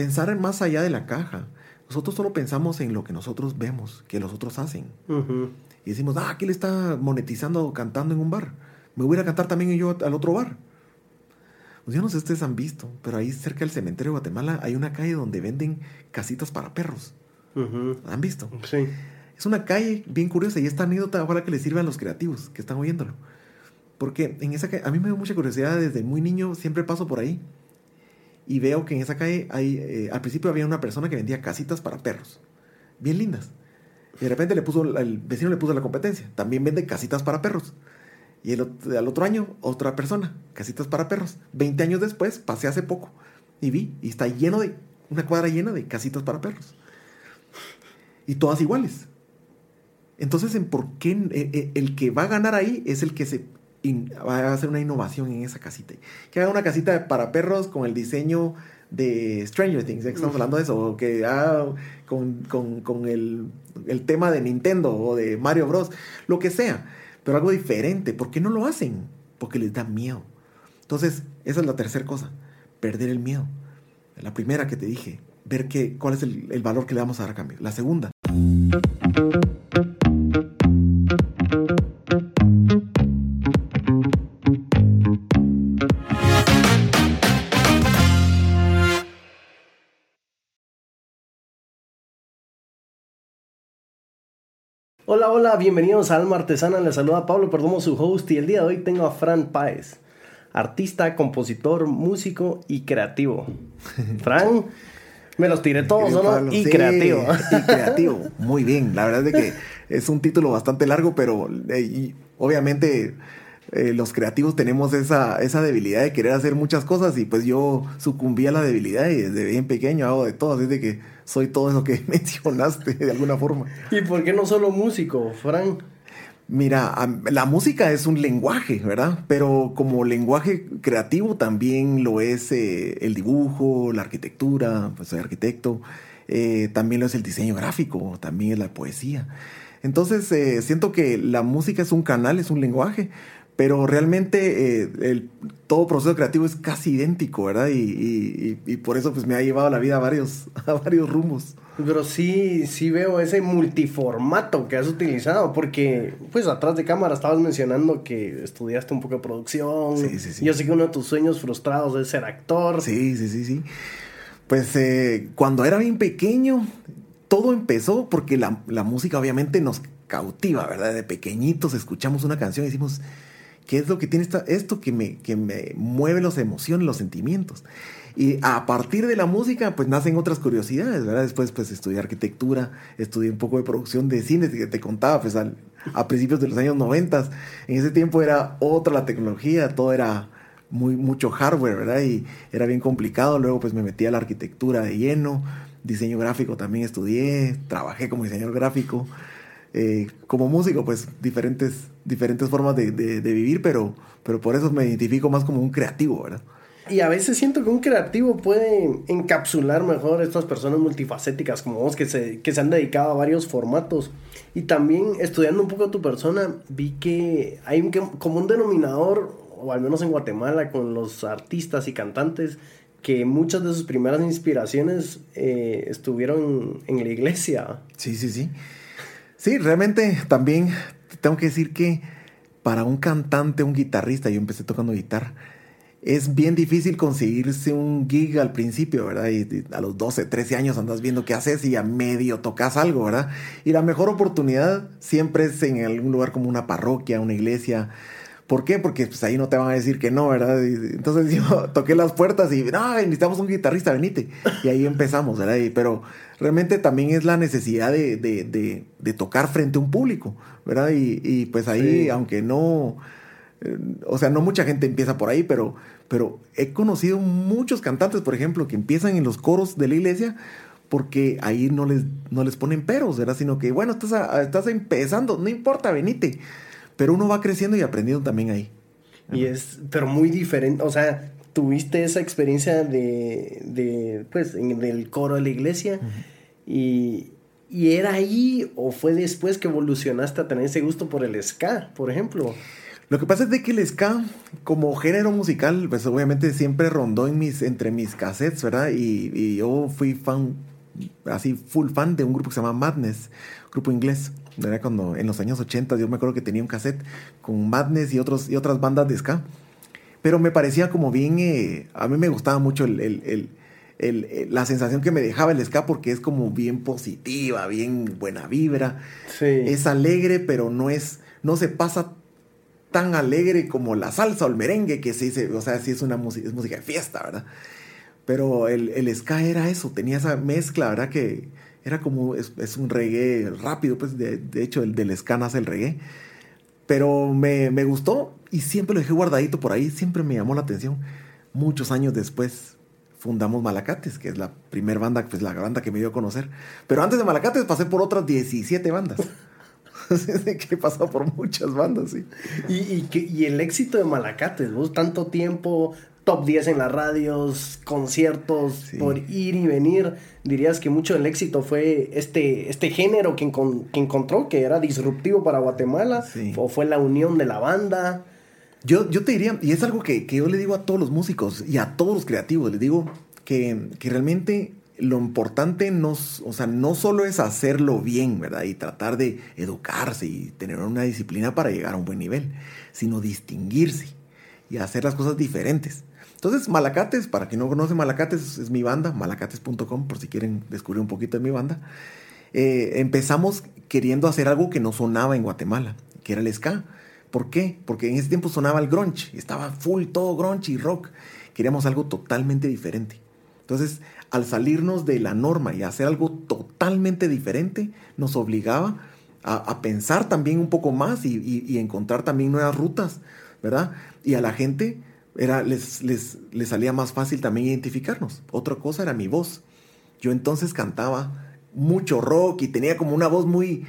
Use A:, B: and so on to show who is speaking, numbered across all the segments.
A: pensar más allá de la caja. Nosotros solo pensamos en lo que nosotros vemos, que los otros hacen. Y decimos, ah, aquí le está monetizando cantando en un bar. Me voy a cantar también yo al otro bar. Pues yo no sé si ustedes han visto, pero ahí cerca del cementerio de Guatemala hay una calle donde venden casitas para perros. ¿Han visto?
B: Sí.
A: Es una calle bien curiosa y esta anécdota ojalá que le sirva a los creativos que están oyéndolo. Porque en esa calle, a mí me dio mucha curiosidad desde muy niño, siempre paso por ahí y veo que en esa calle hay, eh, al principio había una persona que vendía casitas para perros, bien lindas. Y de repente le puso, el vecino le puso la competencia, también vende casitas para perros. Y al otro año, otra persona, casitas para perros. Veinte años después, pasé hace poco y vi, y está lleno de, una cuadra llena de casitas para perros. Y todas iguales. Entonces, ¿en ¿por qué eh, eh, el que va a ganar ahí es el que se va a hacer una innovación en esa casita. Que haga una casita para perros con el diseño de Stranger Things, que estamos hablando de eso, o que haga con, con, el, el, tema de Nintendo o de Mario Bros, lo que sea, pero algo diferente. ¿Por qué no lo hacen? Porque les da miedo. Entonces, esa es la tercera cosa, perder el miedo. La primera que te dije, ver que, cuál es el, el valor que le vamos a dar a cambio. La segunda.
B: Hola, hola, bienvenidos a Alma Artesana. Les saluda Pablo Perdomo, su host, y el día de hoy tengo a Fran Páez, artista, compositor, músico y creativo. Fran, me los tiré todos, ¿no? Y creativo.
A: Y creativo, muy bien. La verdad es que es un título bastante largo, pero eh, obviamente eh, los creativos tenemos esa, esa debilidad de querer hacer muchas cosas y pues yo sucumbí a la debilidad y desde bien pequeño hago de todo, así de que soy todo eso que mencionaste de alguna forma.
B: ¿Y por qué no solo músico, Frank?
A: Mira, la música es un lenguaje, ¿verdad? Pero como lenguaje creativo también lo es eh, el dibujo, la arquitectura, pues soy arquitecto, eh, también lo es el diseño gráfico, también es la poesía. Entonces, siento que la música es un canal, es un lenguaje, pero realmente eh, el, todo proceso creativo es casi idéntico, ¿verdad? Y, por eso pues me ha llevado la vida a varios, a varios rumos.
B: Pero sí, sí veo ese multiformato que has utilizado, porque pues atrás de cámara estabas mencionando que estudiaste un poco de producción. Sí, sí, sí. Yo sé que uno de tus sueños frustrados es ser actor.
A: Sí, sí, sí, sí. Pues eh, cuando era bien pequeño, todo empezó porque la, la música obviamente nos cautiva, ¿verdad? De pequeñitos escuchamos una canción y decimos ¿Qué es lo que tiene esto que me, que me mueve las emociones, los sentimientos? Y a partir de la música, pues nacen otras curiosidades, ¿verdad? Después, pues estudié arquitectura, estudié un poco de producción de cine, que te contaba, pues a principios de los años 90. En ese tiempo era otra la tecnología, todo era muy, mucho hardware, ¿verdad? Y era bien complicado. Luego, pues me metí a la arquitectura de lleno, diseño gráfico también estudié, trabajé como diseñador gráfico. Eh, como músico, pues diferentes, diferentes formas de, vivir, pero, pero por eso me identifico más como un creativo, ¿verdad?
B: Y a veces siento que un creativo puede encapsular mejor estas personas multifacéticas como vos que se, que se han dedicado a varios formatos. Y también estudiando un poco a tu persona, vi que hay un, como un denominador, o al menos en Guatemala, con los artistas y cantantes, que muchas de sus primeras inspiraciones eh, estuvieron en la iglesia.
A: Sí, sí, sí. Sí, realmente también tengo que decir que para un cantante, un guitarrista, yo empecé tocando guitarra, es bien difícil conseguirse un gig al principio, ¿verdad? Y, a los 12, 13 años andas viendo qué haces y a medio tocas algo, ¿verdad? Y la mejor oportunidad siempre es en algún lugar como una parroquia, una iglesia. ¿Por qué? Porque pues, ahí no te van a decir que no, ¿verdad? entonces yo toqué las puertas y, no, necesitamos un guitarrista, venite. Y ahí empezamos, ¿verdad? pero realmente también es la necesidad de, de, de, tocar frente a un público, ¿verdad? Y, y pues ahí, aunque no, eh, o sea, no mucha gente empieza por ahí, pero, pero he conocido muchos cantantes, por ejemplo, que empiezan en los coros de la iglesia porque ahí no les, no les ponen peros, ¿verdad? Sino que, bueno, estás, estás empezando, no importa, venite. Pero uno va creciendo y aprendiendo también ahí.
B: Y es, pero muy diferente, o sea, tuviste esa experiencia de, de pues, en el coro de la iglesia y, y, era ahí o fue después que evolucionaste a tener ese gusto por el ska, por ejemplo.
A: Lo que pasa es de que el ska, como género musical, pues obviamente siempre rondó en mis, entre mis cassettes, ¿verdad? Y, y yo fui fan, así full fan de un grupo que se llama Madness, grupo inglés. Era cuando en los años 80 yo me acuerdo que tenía un cassette con Madness y, otros, y otras bandas de ska. Pero me parecía como bien, eh, a mí me gustaba mucho el, el, el, el, la sensación que me dejaba el ska porque es como bien positiva, bien buena vibra.
B: Sí.
A: Es alegre, pero no es, no se pasa tan alegre como la salsa o el merengue, que se dice, o sea, sí es una música, es música de fiesta, ¿verdad? Pero el, el ska era eso, tenía esa mezcla, ¿verdad? Que era como, es, es un reggae rápido, pues de, de, hecho el del ska nace el reggae. Pero me, me gustó y siempre lo dejé guardadito por ahí, siempre me llamó la atención. Muchos años después fundamos Malacates, que es la primer banda, pues la banda que me dio a conocer. Pero antes de Malacates pasé por otras 17 bandas. que he pasado por muchas bandas, sí.
B: Y, y, y el éxito de Malacates, vos tanto tiempo, top 10 en las radios, conciertos, sí. por ir y venir, dirías que mucho del éxito fue este, este género que, que encontró, que era disruptivo para Guatemala, sí. o fue la unión de la banda.
A: Yo, yo te diría, y es algo que, que yo le digo a todos los músicos y a todos los creativos, les digo que, que realmente lo importante no, o sea, no solo es hacerlo bien, ¿verdad? Y tratar de educarse y tener una disciplina para llegar a un buen nivel, sino distinguirse y hacer las cosas diferentes. Entonces, Malacates, para quien no conoce Malacates, es mi banda, malacates.com, por si quieren descubrir un poquito de mi banda. Eh, empezamos queriendo hacer algo que no sonaba en Guatemala, que era el ska. ¿Por qué? Porque en ese tiempo sonaba el grunge, estaba full todo grunge y rock. Queríamos algo totalmente diferente. Entonces, al salirnos de la norma y hacer algo totalmente diferente, nos obligaba a, pensar también un poco más y, y, encontrar también nuevas rutas, ¿verdad? Y a la gente era, les, les, les salía más fácil también identificarnos. Otra cosa era mi voz. Yo entonces cantaba mucho rock y tenía como una voz muy,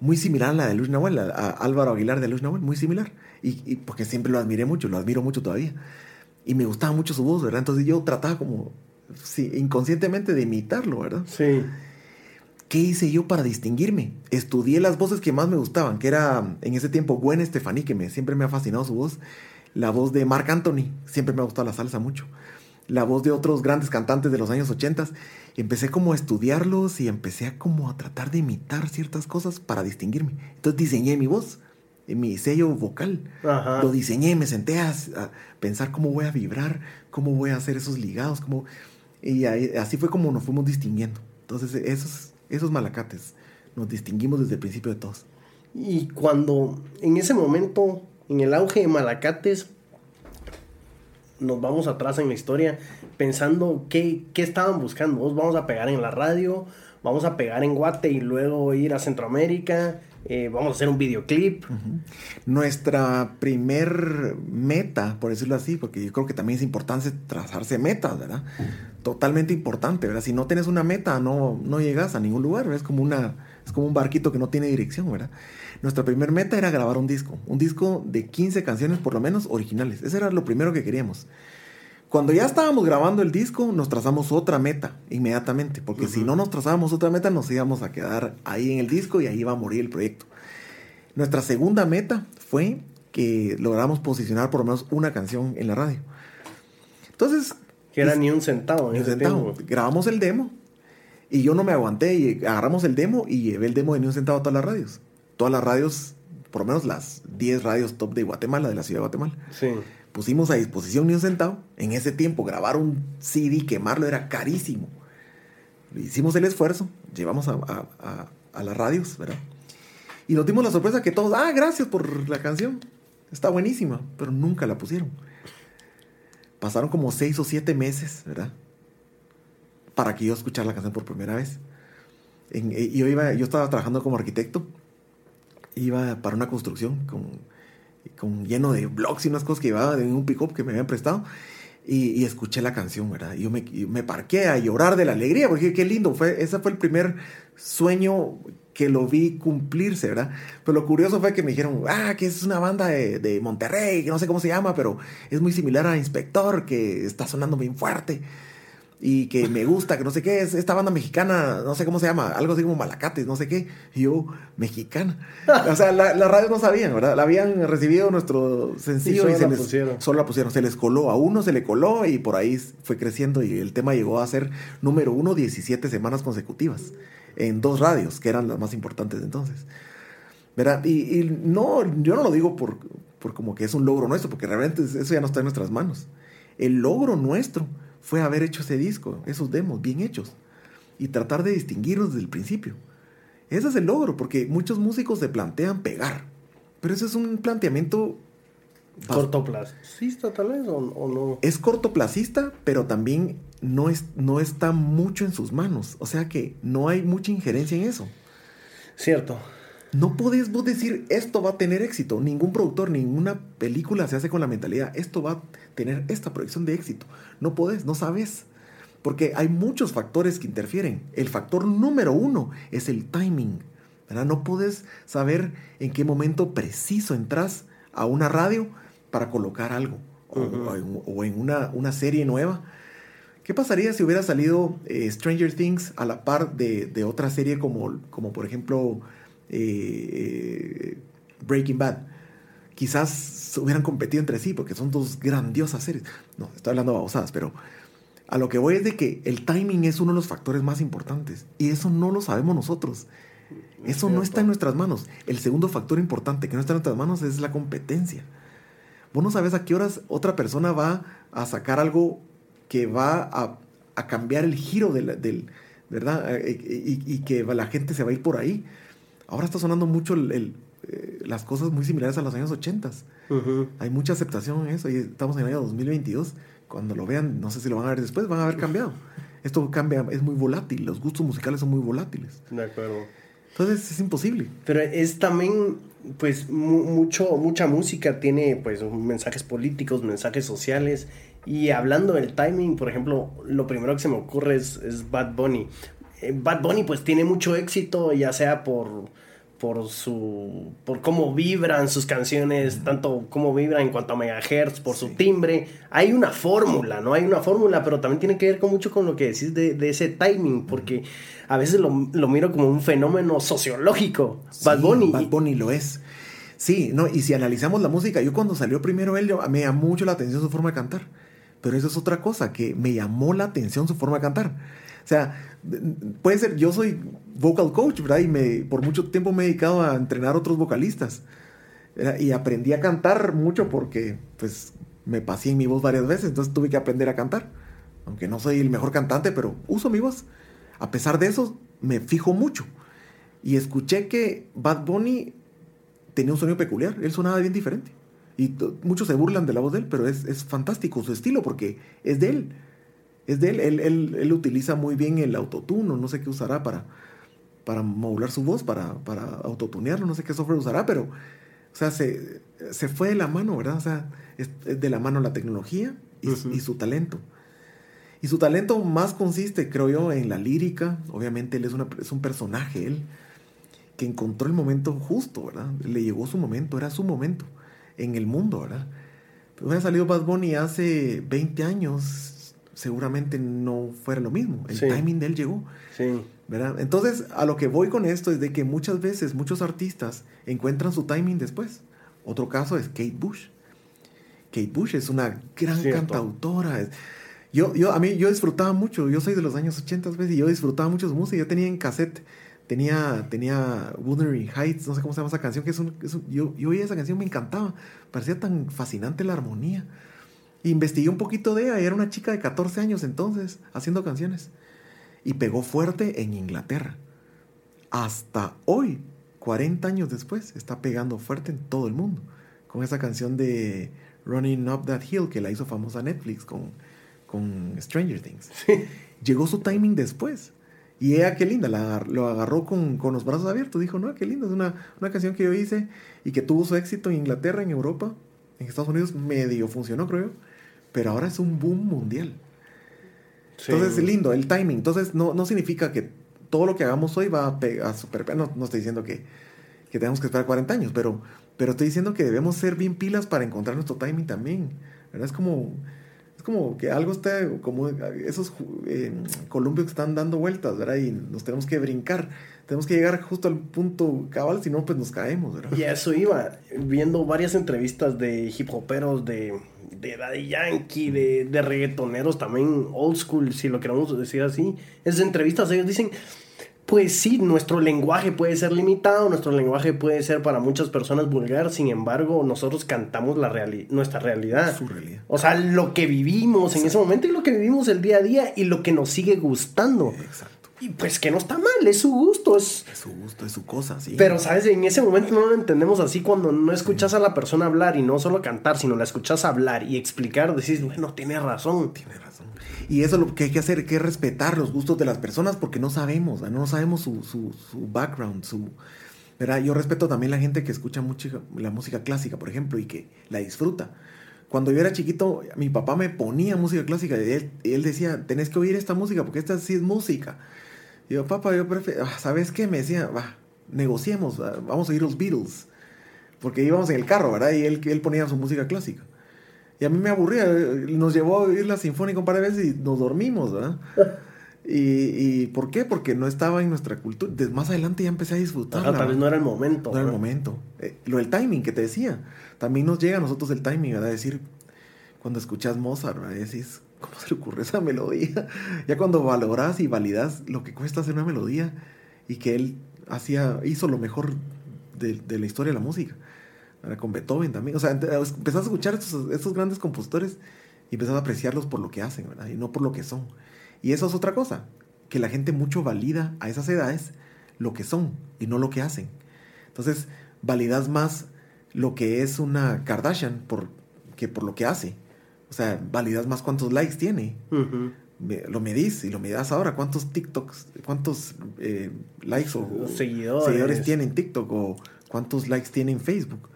A: muy similar a la de Luis Nahuel, a, a Álvaro Aguilar de Luis Nahuel, muy similar. Y, y, porque siempre lo admiré mucho, lo admiro mucho todavía. Y me gustaba mucho su voz, ¿verdad? Entonces yo trataba como sí, inconscientemente de imitarlo, ¿verdad?
B: Sí.
A: ¿Qué hice yo para distinguirme? Estudié las voces que más me gustaban, que era en ese tiempo Gwen Stefani, que me, siempre me ha fascinado su voz. La voz de Marc Anthony, siempre me ha gustado la salsa mucho. La voz de otros grandes cantantes de los años 80. Empecé como a estudiarlos y empecé a como a tratar de imitar ciertas cosas para distinguirme. Entonces diseñé mi voz, mi sello vocal.
B: Ajá.
A: Lo diseñé, me senté a, a, pensar cómo voy a vibrar, cómo voy a hacer esos ligados, cómo... Y ahí, así fue como nos fuimos distinguiendo. Entonces, esos, esos malacates nos distinguimos desde el principio de todos.
B: Y cuando en ese momento, en el auge de malacates, nos vamos atrás en la historia pensando qué, qué estaban buscando. Vos vamos a pegar en la radio, vamos a pegar en Guate y luego ir a Centroamérica. Eh, vamos a hacer un videoclip.
A: Uh -huh. Nuestra primer meta, por decirlo así, porque yo creo que también es importante trazarse metas, ¿verdad? Uh -huh. Totalmente importante, ¿verdad? Si no tienes una meta, no, no llegas a ningún lugar, ¿verdad? Es como, una, es como un barquito que no tiene dirección, ¿verdad? Nuestra primer meta era grabar un disco, un disco de 15 canciones por lo menos originales. Ese era lo primero que queríamos. Cuando ya estábamos grabando el disco, nos trazamos otra meta inmediatamente, porque uh -huh. si no nos trazábamos otra meta, nos íbamos a quedar ahí en el disco y ahí iba a morir el proyecto. Nuestra segunda meta fue que logramos posicionar por lo menos una canción en la radio. Entonces...
B: Que era ni un centavo.
A: Ni un centavo. Tiempo. Grabamos el demo y yo no me aguanté y agarramos el demo y llevé el demo de ni un centavo a todas las radios. Todas las radios, por lo menos las 10 radios top de Guatemala, de la ciudad de Guatemala.
B: Sí
A: pusimos a disposición ni un centavo. En ese tiempo grabar un CD, quemarlo era carísimo. Hicimos el esfuerzo, llevamos a, a, a, a, las radios, ¿verdad? Y nos dimos la sorpresa que todos, ah, gracias por la canción, está buenísima, pero nunca la pusieron. Pasaron como seis o siete meses, ¿verdad? Para que yo escuchara la canción por primera vez. En, eh, yo, iba, yo estaba trabajando como arquitecto, iba para una construcción con con lleno de blogs y unas cosas que llevaba de un pick-up que me habían prestado. Y, y, escuché la canción, ¿verdad? Y yo me, me parqué a llorar de la alegría, porque qué lindo, fue, ese fue el primer sueño que lo vi cumplirse, ¿verdad? Pero lo curioso fue que me dijeron, ah, que es una banda de, de Monterrey, que no sé cómo se llama, pero es muy similar a Inspector, que está sonando bien fuerte. Y que me gusta, que no sé qué, es esta banda mexicana, no sé cómo se llama, algo así como Malacates, no sé qué. Y yo, mexicana. o sea, la, las radios no sabían, ¿verdad? La habían recibido nuestro sencillo y, se les, pusieron. solo la pusieron, se les coló, a uno se le coló y por ahí fue creciendo y el tema llegó a ser número uno 17 semanas consecutivas en dos radios, que eran las más importantes entonces. ¿Verdad? Y, y no, yo no lo digo por, por como que es un logro nuestro, porque realmente eso ya no está en nuestras manos. El logro nuestro fue haber hecho ese disco, esos demos bien hechos, y tratar de distinguirlos desde el principio. Ese es el logro, porque muchos músicos se plantean pegar, pero ese es un planteamiento...
B: ¿Cortoplacista tal vez o, o, no?
A: Es cortoplacista, pero también no, es, no está mucho en sus manos, o sea que no hay mucha injerencia en eso.
B: Cierto.
A: No podés vos decir esto va a tener éxito. Ningún productor, ninguna película se hace con la mentalidad esto va a tener esta proyección de éxito. No podés, no sabes. Porque hay muchos factores que interfieren. El factor número uno es el timing. ¿verdad? No puedes saber en qué momento preciso entras a una radio para colocar algo. o, en una, una, serie nueva. ¿Qué pasaría si hubiera salido eh, Stranger Things a la par de, de otra serie como, como por ejemplo eh, Breaking Bad. Quizás hubieran competido entre sí porque son dos grandiosas series. No, estoy hablando de babosadas, pero a lo que voy es de que el timing es uno de los factores más importantes y eso no lo sabemos nosotros. Eso no está en nuestras manos. El segundo factor importante que no está en nuestras manos es la competencia. Vos no sabes a qué horas otra persona va a sacar algo que va a, cambiar el giro del, ¿verdad? Eh, y, que la gente se va a ir por ahí. Ahora está sonando mucho el, eh, las cosas muy similares a los años 80. Hay mucha aceptación en eso y estamos en el año 2022. Cuando lo vean, no sé si lo van a ver después, van a haber cambiado. Esto cambia, es muy volátil, los gustos musicales son muy volátiles.
B: De acuerdo.
A: Entonces es imposible.
B: Pero es también, pues, mucho, mucha música tiene, pues, mensajes políticos, mensajes sociales. Y hablando del timing, por ejemplo, lo primero que se me ocurre es, es Bad Bunny. Eh, Bad Bunny pues tiene mucho éxito, ya sea por, por su por cómo vibran sus canciones, tanto cómo vibran en cuanto a megahertz, por su timbre. Hay una fórmula, ¿no? Hay una fórmula, pero también tiene que ver con mucho con lo que decís de, ese timing, porque a veces lo, miro como un fenómeno sociológico.
A: Bad Bunny. Bad Bunny lo es. Sí, no, y si analizamos la música, yo cuando salió primero él, me llamó mucho la atención su forma de cantar. Pero eso es otra cosa, que me llamó la atención su forma de cantar. O sea, puede ser, yo soy vocal coach, ¿verdad? Y me, por mucho tiempo me he dedicado a entrenar otros vocalistas. Y aprendí a cantar mucho porque, pues, me pasé en mi voz varias veces, entonces tuve que aprender a cantar. Aunque no soy el mejor cantante, pero uso mi voz. A pesar de eso, me fijo mucho. Y escuché que Bad Bunny tenía un sonido peculiar, él sonaba bien diferente. Y muchos se burlan de la voz de él, pero es, es fantástico su estilo porque es de él es de él. Él, él, utiliza muy bien el autotune, no sé qué usará para, para modular su voz, para, para autotunearlo, no sé qué software usará, pero, o sea, se, se fue de la mano, ¿verdad? O sea, es, de la mano la tecnología y, su talento. Y su talento más consiste, creo yo, en la lírica. Obviamente él es, una, es un personaje, él, que encontró el momento justo, ¿verdad? Le llegó su momento, era su momento en el mundo, ¿verdad? Pues había salido Bad Bunny hace 20 años, seguramente no fuera lo mismo. El timing de él llegó. Sí. ¿verdad? Entonces, a lo que voy con esto es de que muchas veces muchos artistas encuentran su timing después. Otro caso es Kate Bush. Kate Bush es una gran cantautora. Yo, yo, a mí, yo disfrutaba mucho. Yo soy de los años 80 y yo disfrutaba mucho su música. Yo tenía en cassette, tenía, tenía Wuthering Heights, no sé cómo se llama esa canción, que es un, yo, yo oía esa canción, me encantaba. Parecía tan fascinante la armonía. Investigué un poquito de ella, era una chica de 14 años entonces, haciendo canciones. Y pegó fuerte en Inglaterra. Hasta hoy, 40 años después, está pegando fuerte en todo el mundo. Con esa canción de Running Up That Hill que la hizo famosa Netflix con, con Stranger Things. Llegó su timing después. Y ella, qué linda, la, lo agarró con, con, los brazos abiertos. Dijo, no, qué linda, es una, una canción que yo hice y que tuvo su éxito en Inglaterra, en Europa, en Estados Unidos, medio funcionó, creo yo pero ahora es un boom mundial. Entonces es lindo, el timing. Entonces no, no significa que todo lo que hagamos hoy va a, pegar super... No, no estoy diciendo que, que, tenemos que esperar 40 años, pero, pero estoy diciendo que debemos ser bien pilas para encontrar nuestro timing también. ¿verdad? Es como, como que algo está, como esos eh, columpios que están dando vueltas, ¿verdad? Y nos tenemos que brincar. Tenemos que llegar justo al punto cabal, si no, pues nos caemos, ¿verdad?
B: Y eso iba, viendo varias entrevistas de hip hoperos, de, de Daddy Yankee, de, de reggaetoneros también, old school, si lo queremos decir así. Esas entrevistas ellos dicen, pues sí, nuestro lenguaje puede ser limitado, nuestro lenguaje puede ser para muchas personas vulgar, sin embargo, nosotros cantamos la nuestra realidad.
A: Su realidad.
B: O sea, lo que vivimos en ese momento y lo que vivimos el día a día y lo que nos sigue gustando.
A: Exacto.
B: Y pues que no está mal, es su gusto, es...
A: Es su gusto, es su cosa, sí.
B: Pero, ¿sabes? En ese momento no lo entendemos así cuando no escuchas a la persona hablar y no solo cantar, sino la escuchas hablar y explicar, decís, bueno, tiene razón.
A: Tiene razón. Y eso es lo que hay que hacer, que respetar los gustos de las personas porque no sabemos, no sabemos su, su, background, su... ¿verdad? Yo respeto también la gente que escucha mucho la música clásica, por ejemplo, y que la disfruta. Cuando yo era chiquito, mi papá me ponía música clásica y él, decía, tenés que oír esta música porque esta sí es música. Yo, papá, yo prefiero, ah, ¿sabes qué? Me decía, va, negociemos, vamos a oír los Beatles. Porque íbamos en el carro, ¿verdad? Y él, él ponía su música clásica. Y a mí me aburría, nos llevó a oír la sinfónica un par de veces y nos dormimos, ¿verdad? ¿Y, y por qué? Porque no estaba en nuestra cultura. más adelante ya empecé a disfrutar.
B: tal vez no era el momento.
A: No era el momento. Eh, lo del timing que te decía. También nos llega a nosotros el timing, ¿verdad? Decir, cuando escuchas Mozart, ¿verdad? Decís, ¿cómo se le ocurre esa melodía? ya cuando valoras y validas lo que cuesta hacer una melodía y que él hacía, hizo lo mejor de, de la historia de la música. Con Beethoven también. O sea, empezás a escuchar estos, estos grandes compositores y empezás a apreciarlos por lo que hacen, ¿verdad? Y no por lo que son. Y eso es otra cosa, que la gente mucho valida a esas edades lo que son y no lo que hacen. Entonces, validas más lo que es una Kardashian por, que por lo que hace. O sea, validas más cuántos likes tiene. Lo medís y lo medás ahora. ¿Cuántos TikToks, cuántos eh, likes o
B: seguidores.
A: seguidores tiene en TikTok o cuántos likes tiene en Facebook?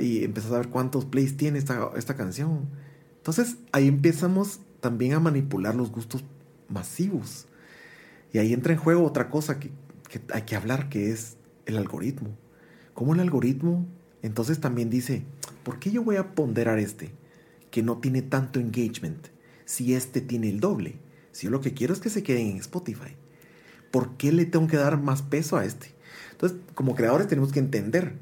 A: Y empezás a ver cuántos plays tiene esta, esta canción. Entonces, ahí empezamos también a manipular los gustos masivos. Y ahí entra en juego otra cosa que, que hay que hablar, que es el algoritmo. ¿Cómo el algoritmo entonces también dice, ¿por qué yo voy a ponderar este que no tiene tanto engagement si este tiene el doble? Si yo lo que quiero es que se queden en Spotify. ¿Por qué le tengo que dar más peso a este? Entonces, como creadores tenemos que entender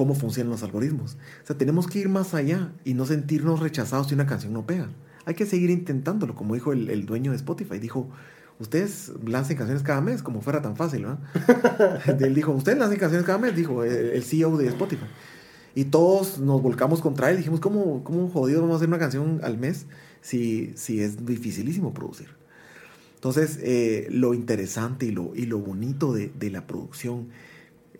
A: cómo funcionan los algoritmos. O sea, tenemos que ir más allá y no sentirnos rechazados si una canción no pega hay que seguir intentándolo, como dijo el, dueño de Spotify. Dijo, ustedes lancen canciones cada mes, como fuera tan fácil, ¿no? él dijo, ustedes lancen canciones cada mes, dijo el, CEO de Spotify. Y todos nos volcamos contra él. Dijimos, ¿cómo, cómo jodido vamos a hacer una canción al mes si, si es dificilísimo producir? Entonces, eh, lo interesante y lo, y lo bonito de, de la producción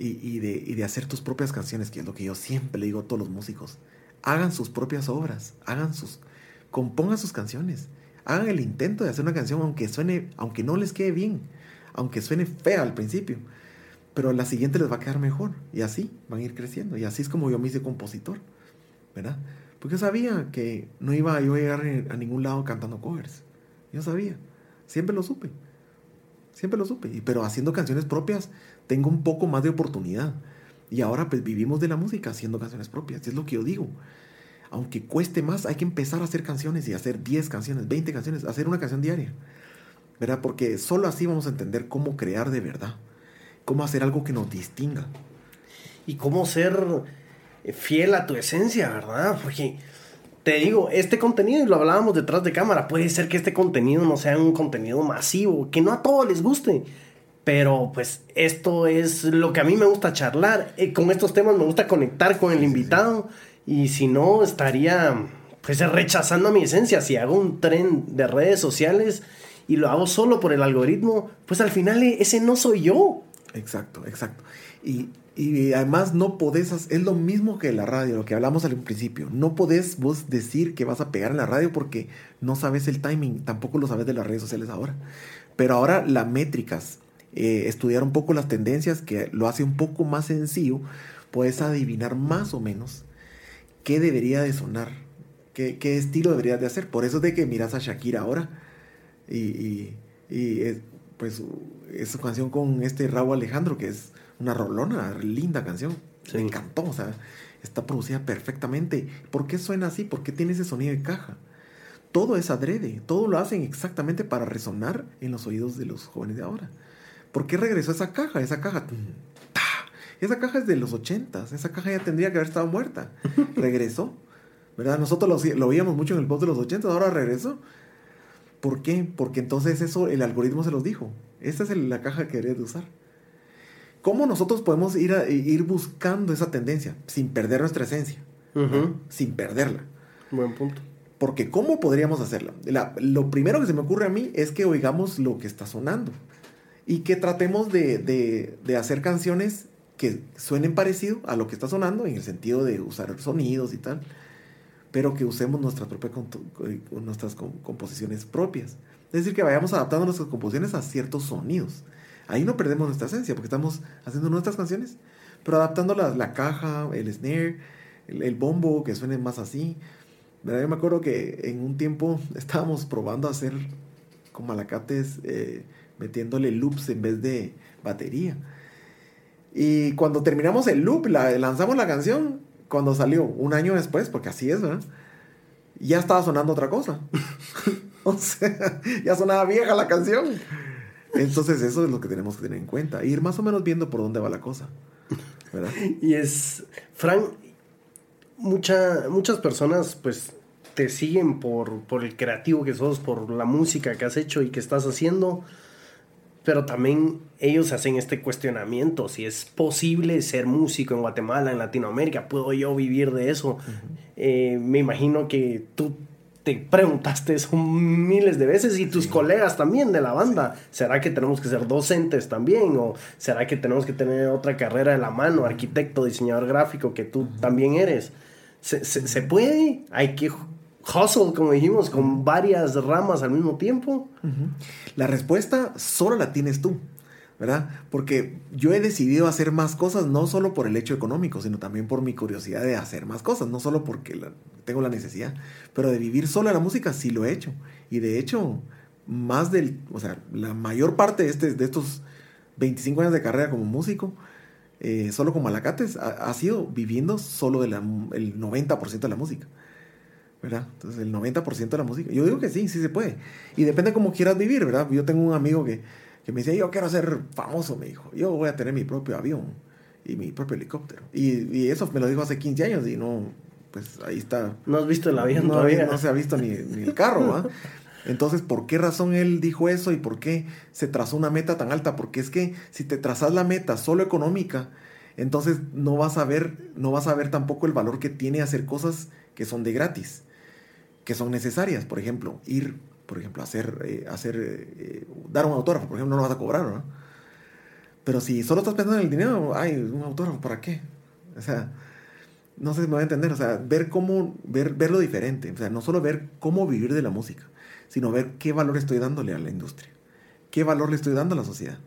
A: y, de, hacer tus propias canciones, que es lo que yo siempre le digo a todos los músicos, hagan sus propias obras, hagan sus, compongan sus canciones. Hagan el intento de hacer una canción aunque suene, aunque no les quede bien, aunque suene fea al principio, pero la siguiente les va a quedar mejor y así van a ir creciendo y así es como yo me hice compositor, ¿verdad? Porque yo sabía que no iba yo a llegar a ningún lado cantando covers. Yo sabía, siempre lo supe. Siempre lo supe, pero haciendo canciones propias tengo un poco más de oportunidad. Y ahora pues vivimos de la música haciendo canciones propias, es lo que yo digo aunque cueste más, hay que empezar a hacer canciones y hacer 10 canciones, 20 canciones, hacer una canción diaria. ¿Verdad? Porque solo así vamos a entender cómo crear de verdad, cómo hacer algo que nos distinga.
B: Y cómo ser fiel a tu esencia, ¿verdad? Porque te digo, este contenido, y lo hablábamos detrás de cámara, puede ser que este contenido no sea un contenido masivo, que no a todos les guste. Pero pues esto es lo que a mí me gusta charlar. Eh, con estos temas me gusta conectar con el invitado. Y si no, estaría pues rechazando mi esencia. Si hago un tren de redes sociales y lo hago solo por el algoritmo, pues al final ese no soy yo.
A: Exacto, exacto. Y, y además no podés, es lo mismo que la radio, lo que hablamos al principio. No podés vos decir que vas a pegar en la radio porque no sabes el timing, tampoco lo sabes de las redes sociales ahora. Pero ahora las métricas, eh, estudiar un poco las tendencias, que lo hace un poco más sencillo, puedes adivinar más o menos qué debería de sonar, qué, qué estilo deberías de hacer. Por eso es de que miras a Shakira ahora y, y, pues es su canción con este Raúl Alejandro, que es una rolona, linda canción. Me encantó, o sea, está producida perfectamente. ¿Por qué suena así? ¿Por qué tiene ese sonido de caja? todo es adrede, todo lo hacen exactamente para resonar en los oídos de los jóvenes de ahora. ¿Por qué regresó esa caja? Esa caja, esa caja es de los ochentas, esa caja ya tendría que haber estado muerta. Regresó, ¿verdad? Nosotros lo, lo veíamos mucho en el post de los ochentas, ahora regresó. ¿Por qué? Porque entonces eso el algoritmo se los dijo. Esta es la caja que deberías de usar. ¿Cómo nosotros podemos ir, a, ir buscando esa tendencia sin perder nuestra esencia? Sin perderla.
B: Buen punto.
A: Porque ¿cómo podríamos hacerla? lo primero que se me ocurre a mí es que oigamos lo que está sonando y que tratemos de, de, hacer canciones que suenen parecido a lo que está sonando en el sentido de usar sonidos y tal, pero que usemos nuestras propias nuestras composiciones propias. Es decir, que vayamos adaptando nuestras composiciones a ciertos sonidos. Ahí no perdemos nuestra esencia porque estamos haciendo nuestras canciones, pero adaptando la, caja, el snare, el, bombo, que suene más así. Yo me acuerdo que en un tiempo estábamos probando hacer con malacates, eh, metiéndole loops en vez de batería. Y cuando terminamos el loop, la, lanzamos la canción, cuando salió, un año después, porque así es, ¿verdad? Ya estaba sonando otra cosa. o sea, ya sonaba vieja la canción. Entonces eso es lo que tenemos que tener en cuenta. Ir más o menos viendo por dónde va la cosa. ¿verdad?
B: Y es, Frank, mucha, muchas personas pues te siguen por, por el creativo que sos, por la música que has hecho y que estás haciendo. Pero también ellos hacen este cuestionamiento, si es posible ser músico en Guatemala, en Latinoamérica, ¿puedo yo vivir de eso? Eh, me imagino que tú te preguntaste eso miles de veces y tus colegas también de la banda. ¿Será que tenemos que ser docentes también? ¿O será que tenemos que tener otra carrera de la mano, arquitecto, diseñador gráfico, que tú también eres? ¿Se, se, puede? ¿Hay que hustle, como dijimos, con varias ramas al mismo tiempo?
A: La respuesta solo la tienes tú. ¿verdad? Porque yo he decidido hacer más cosas no solo por el hecho económico, sino también por mi curiosidad de hacer más cosas, no solo porque tengo la necesidad, pero de vivir solo la música sí lo he hecho. Y de hecho, más del, o sea, la mayor parte de, este, de estos 25 años de carrera como músico, eh, solo con Malacates, ha, sido viviendo solo del 90% de la música. ¿Verdad? Entonces, el 90% de la música. Yo digo que sí, sí se puede. Y depende cómo quieras vivir, ¿verdad? Yo tengo un amigo que que me decía, yo quiero ser famoso, me dijo, yo voy a tener mi propio avión y mi propio helicóptero. Y, y eso me lo dijo hace 15 años y no, pues ahí está.
B: No has visto el avión
A: no,
B: todavía.
A: No se ha visto ni, ni el carro, ¿ah? Entonces, ¿por qué razón él dijo eso y por qué se trazó una meta tan alta? Porque es que si te trazas la meta solo económica, entonces no vas a ver, no vas a ver tampoco el valor que tiene hacer cosas que son de gratis, que son necesarias. Por ejemplo, ir por ejemplo, hacer, eh, hacer eh, dar un autógrafo, por ejemplo, no lo vas a cobrar, ¿no? Pero si solo estás pensando en el dinero, ay, un autógrafo, ¿para qué? O sea, no sé si me voy a entender, o sea, ver cómo, ver, verlo diferente, o sea, no solo ver cómo vivir de la música, sino ver qué valor estoy dándole a la industria, qué valor le estoy dando a la sociedad,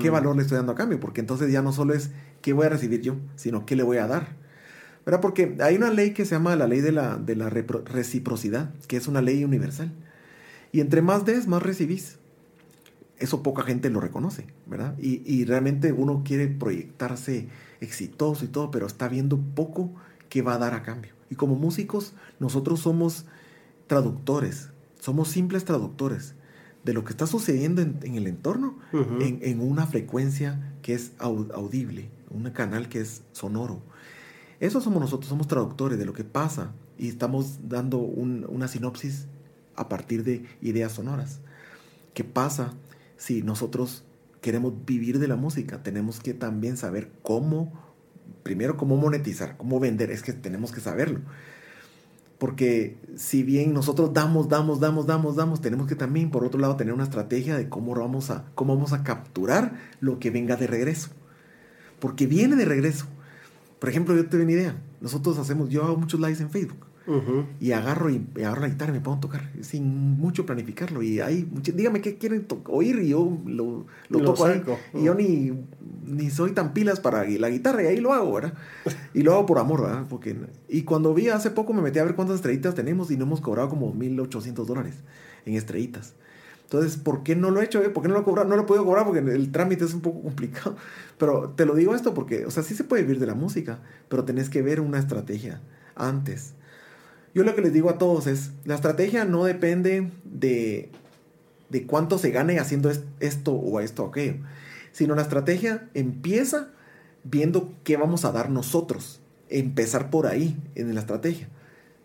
A: qué valor le estoy dando a cambio, porque entonces ya no solo es qué voy a recibir yo, sino qué le voy a dar. ¿Verdad? Porque hay una ley que se llama la ley de la, de la reciprocidad, que es una ley universal. Y entre más des, más recibís. Eso poca gente lo reconoce, ¿verdad? Y, realmente uno quiere proyectarse exitoso y todo, pero está viendo poco que va a dar a cambio. Y como músicos, nosotros somos traductores, somos simples traductores de lo que está sucediendo en, el entorno en, una frecuencia que es audible, un canal que es sonoro. Eso somos nosotros, somos traductores de lo que pasa y estamos dando una sinopsis a partir de ideas sonoras. ¿Qué pasa si nosotros queremos vivir de la música? Tenemos que también saber cómo, primero cómo monetizar, cómo vender, es que tenemos que saberlo. Porque si bien nosotros damos, damos, damos, damos, damos, tenemos que también, por otro lado, tener una estrategia de cómo vamos a, cómo vamos a capturar lo que venga de regreso. Porque viene de regreso. Por ejemplo, yo te doy una idea. Nosotros hacemos, yo hago muchos lives en Facebook. Y agarro y, agarro la guitarra y me pongo a tocar sin mucho planificarlo. Y ahí, dígame qué quieren oír y yo lo, lo, toco ahí. Y yo ni, ni soy tan pilas para la guitarra y ahí lo hago, ¿verdad? Y lo hago por amor, ¿verdad? Porque, y cuando vi hace poco me metí a ver cuántas estrellitas tenemos y no hemos cobrado como 1.800 dólares en estrellitas. Entonces, ¿por qué no lo he hecho? ¿Por qué no lo he cobrado? No lo he podido cobrar porque el trámite es un poco complicado. Pero te lo digo esto porque, o sea, sí se puede vivir de la música, pero tenés que ver una estrategia antes Yo lo que les digo a todos es, la estrategia no depende de, de cuánto se gane haciendo esto o esto o aquello, sino la estrategia empieza viendo qué vamos a dar nosotros. Empezar por ahí en la estrategia.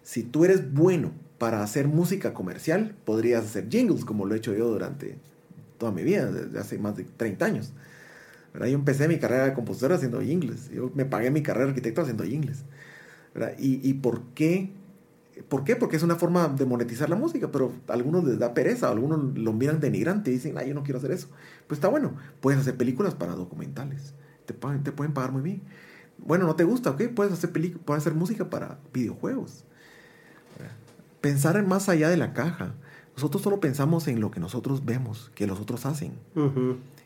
A: Si tú eres bueno para hacer música comercial, podrías hacer jingles como lo he hecho yo durante toda mi vida, desde hace más de 30 años. Yo empecé mi carrera de compositor haciendo jingles. Yo me pagué mi carrera de arquitecto haciendo jingles. ¿Y, ¿Y por qué? ¿Por qué? Porque es una forma de monetizar la música, pero a algunos les da pereza, a algunos lo miran denigrante y dicen, ay, yo no quiero hacer eso. Pues está bueno, puedes hacer películas para documentales, te, te pueden pagar muy bien. Bueno, no te gusta, ok, puedes hacer, puedes hacer música para videojuegos. Pensar en más allá de la caja. Nosotros solo pensamos en lo que nosotros vemos, que los otros hacen.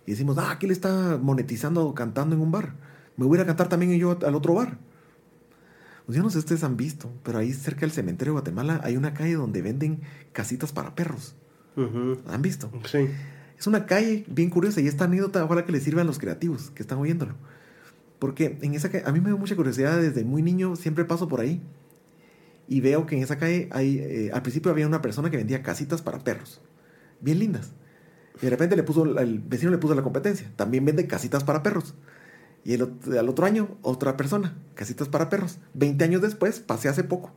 A: Y decimos, ah, aquí le está monetizando cantando en un bar. Me voy a cantar también yo al otro bar. Pues yo no sé si ustedes han visto, pero ahí cerca del cementerio de Guatemala hay una calle donde venden casitas para perros. ¿Han visto?
B: Sí.
A: Es una calle bien curiosa y esta anécdota ojalá que le sirva a los creativos que están oyéndolo. Porque en esa calle, a mí me da mucha curiosidad desde muy niño, siempre paso por ahí y veo que en esa calle hay, eh, al principio había una persona que vendía casitas para perros, bien lindas. Y de repente le puso, el vecino le puso la competencia, también vende casitas para perros. Y el, al otro año, otra persona, casitas para perros. Veinte años después, pasé hace poco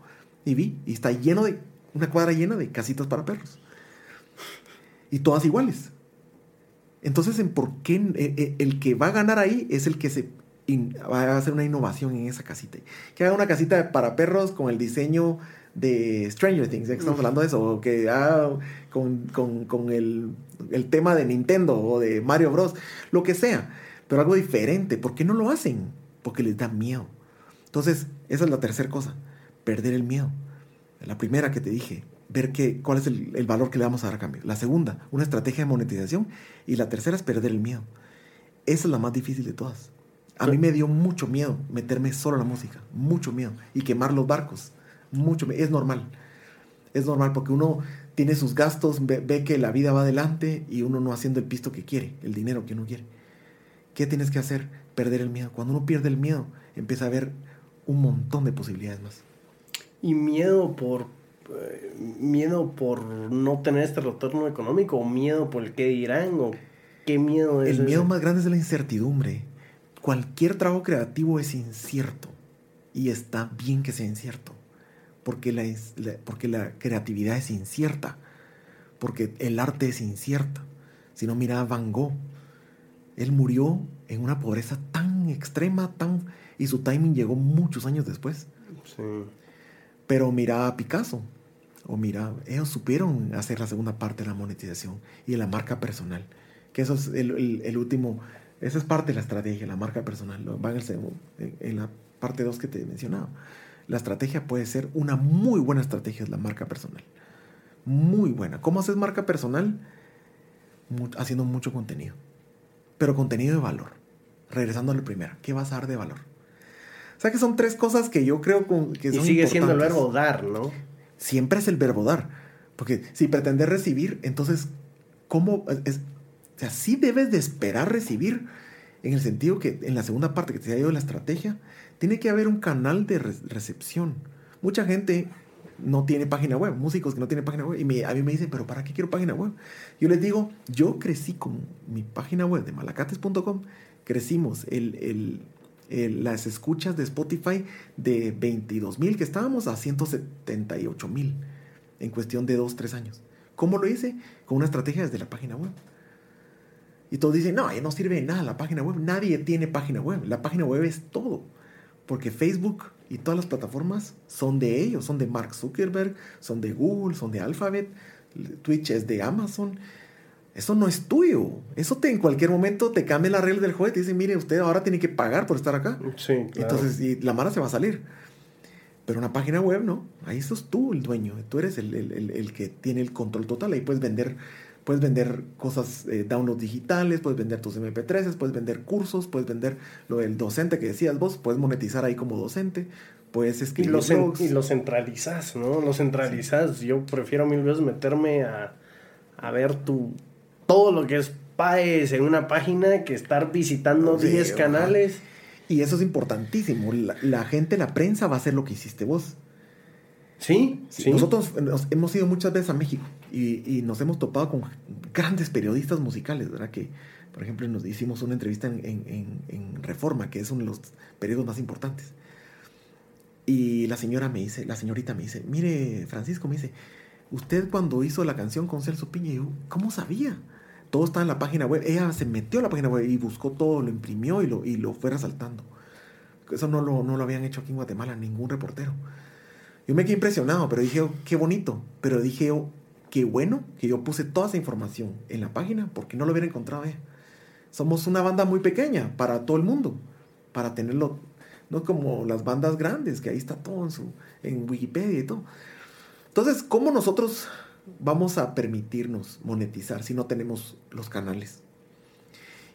A: y vi, y está lleno de, una cuadra llena de casitas para perros. Y todas iguales. Entonces, ¿en ¿por qué eh, eh, el que va a ganar ahí es el que se va a hacer una innovación en esa casita? Que haga una casita para perros con el diseño de Stranger Things, ya que estamos hablando de eso, o que haga con, con, con el, el tema de Nintendo o de Mario Bros, lo que sea pero algo diferente. ¿Por qué no lo hacen? Porque les da miedo. Entonces, esa es la tercera cosa, perder el miedo. La primera que te dije, ver que, cuál es el, valor que le vamos a dar a cambio. La segunda, una estrategia de monetización. Y la tercera es perder el miedo. Esa es la más difícil de todas. A mí me dio mucho miedo meterme solo en la música, mucho miedo. Y quemar los barcos, mucho Es normal. Es normal porque uno tiene sus gastos, ve, ve que la vida va adelante y uno no haciendo el pisto que quiere, el dinero que uno quiere. ¿Qué tienes que hacer? Perder el miedo. Cuando uno pierde el miedo, empieza a haber un montón de posibilidades más.
B: Y miedo por eh, miedo por no tener este retorno económico o miedo por el qué dirán o qué miedo
A: es. El miedo más grande es la incertidumbre. Cualquier trabajo creativo es incierto y está bien que sea incierto porque la, porque la creatividad es incierta, porque el arte es incierta. Si no, mira a Van Gogh él murió en una pobreza tan extrema, tan y su timing llegó muchos años después. Sí. Pero mira a Picasso, o mira, ellos supieron hacer la segunda parte de la monetización y de la marca personal, que eso es el, último, esa es parte de la estrategia, la marca personal, va en, en la parte 2 que te he mencionado. La estrategia puede ser una muy buena estrategia, es la marca personal. Muy buena. ¿Cómo haces marca personal? Haciendo mucho contenido pero contenido de valor. Regresando a la primera, ¿qué vas a dar de valor? O sea que son tres cosas que yo creo que
B: son Y sigue siendo el verbo dar, ¿no?
A: Siempre es el verbo dar. Porque si pretendes recibir, entonces, ¿cómo? Es, o sea, sí debes de esperar recibir, en el sentido que en la segunda parte que te ha ido la estrategia, tiene que haber un canal de recepción. Mucha gente no tiene página web, músicos que no tienen página web. Y a mí me dicen, pero ¿para qué quiero página web? Yo les digo, yo crecí con mi página web de malacates.com, crecimos el, las escuchas de Spotify de 22 mil que estábamos a 178 mil en cuestión de 2, 3 años. ¿Cómo lo hice? Con una estrategia desde la página web. Y todos dicen, no, no sirve de nada la página web. Nadie tiene página web. La página web es todo. Porque Facebook y todas las plataformas son de ellos, son de Mark Zuckerberg, son de Google, son de Alphabet, Twitch es de Amazon. Eso no es tuyo. Eso te en cualquier momento te cambia la regla del juego y te dice, mire, usted ahora tiene que pagar por estar acá.
B: Sí,
A: Entonces, y la mara se va a salir. Pero una página web, no. Ahí sos tú el dueño. Tú eres el, el, el que tiene el control total. Ahí puedes vender Puedes vender cosas, eh, downloads digitales, puedes vender tus MP3, puedes vender cursos, puedes vender lo del docente que decías vos, puedes monetizar ahí como docente, puedes escribir
B: y lo, y lo centralizas, ¿no? Lo centralizas. Yo prefiero mil veces meterme a, a ver tu, todo lo que es PAES en una página que estar visitando 10 canales.
A: Y eso es importantísimo. La, la, gente, la prensa va a hacer lo que hiciste vos.
B: Sí, sí.
A: Nosotros hemos ido muchas veces a México y, nos hemos topado con grandes periodistas musicales, ¿verdad? Que, por ejemplo, nos hicimos una entrevista en, Reforma, que es uno de los periodos más importantes. Y la señora me dice, la señorita me dice, mire, Francisco, me dice, usted cuando hizo la canción con Celso Piña, yo, ¿cómo sabía? Todo está en la página web. Ella se metió a la página web y buscó todo, lo imprimió y lo, y lo fue resaltando. Eso no lo, no lo habían hecho aquí en Guatemala, ningún reportero. Yo me quedé impresionado, pero dije, oh, qué bonito. Pero dije, oh, qué bueno que yo puse toda esa información en la página porque no lo hubiera encontrado ella. Somos una banda muy pequeña para todo el mundo, para tenerlo, no como las bandas grandes, que ahí está todo en, su, en Wikipedia y todo. Entonces, ¿cómo nosotros vamos a permitirnos monetizar si no tenemos los canales?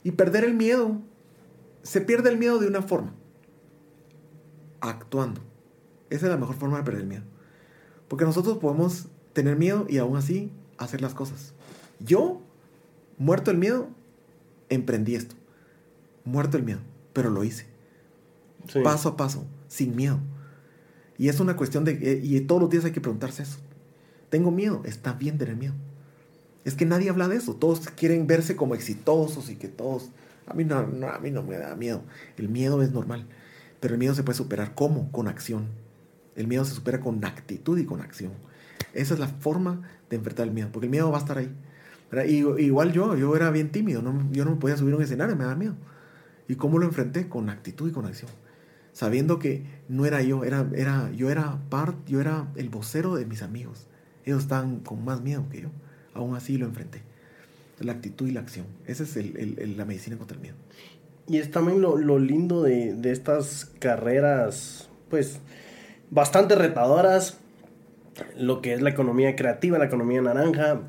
A: Y perder el miedo, se pierde el miedo de una forma actuando. Esa es la mejor forma de perder el miedo. Porque nosotros podemos tener miedo y aún así hacer las cosas. Yo, muerto el miedo, emprendí esto. Muerto el miedo, pero lo hice. Paso a paso, sin miedo. Y es una cuestión de... Eh, y todos los días hay que preguntarse eso. Tengo miedo, está bien tener miedo. Es que nadie habla de eso. Todos quieren verse como exitosos y que todos... A mí no, a mí no me da miedo. El miedo es normal. Pero el miedo se puede superar. ¿Cómo? Con acción. El miedo se supera con actitud y con acción. Esa es la forma de enfrentar el miedo, porque el miedo va a estar ahí. igual yo, yo era bien tímido, no, yo no me podía subir a un escenario, me daba miedo. ¿Y cómo lo enfrenté? Con actitud y con acción. Sabiendo que no era yo, era, era, yo era part, yo era el vocero de mis amigos. Ellos estaban con más miedo que yo. Aún así lo enfrenté. La actitud y la acción. Esa es la medicina contra el miedo.
B: Y es también lo, lindo de, estas carreras, pues, bastante retadoras, lo que es la economía creativa, la economía naranja,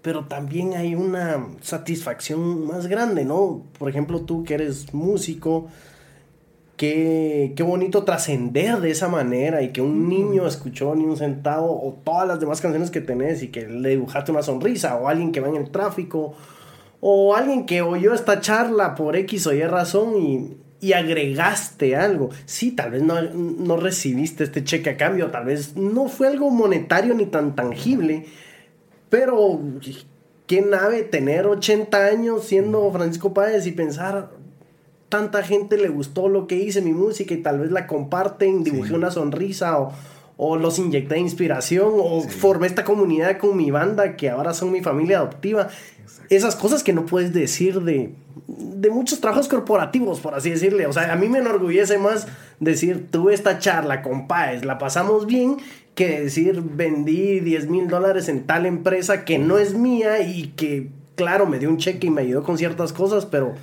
B: pero también hay una satisfacción más grande, ¿no? Por ejemplo, tú que eres músico, qué, qué bonito trascender de esa manera y que un niño escuchó ni un centavo o todas las demás canciones que tenés y que le dibujaste una sonrisa o alguien que va en el tráfico o alguien que oyó esta charla por X o Y razón y, agregaste algo. Sí, tal vez no, recibiste este cheque a cambio, tal vez no fue algo monetario ni tan tangible, pero qué nave tener 80 años siendo Francisco Páez y pensar, tanta gente le gustó lo que hice, mi música, y tal vez la comparten, dibujé una sonrisa o, o, los inyecté inspiración o formé esta comunidad con mi banda que ahora son mi familia adoptiva esas cosas que no puedes decir de, de muchos trabajos corporativos, por así decirle. O sea, a mí me enorgullece más decir, tuve esta charla con Paez, la pasamos bien, que decir, vendí 10 mil dólares en tal empresa que no es mía y que, claro, me dio un cheque y me ayudó con ciertas cosas, pero,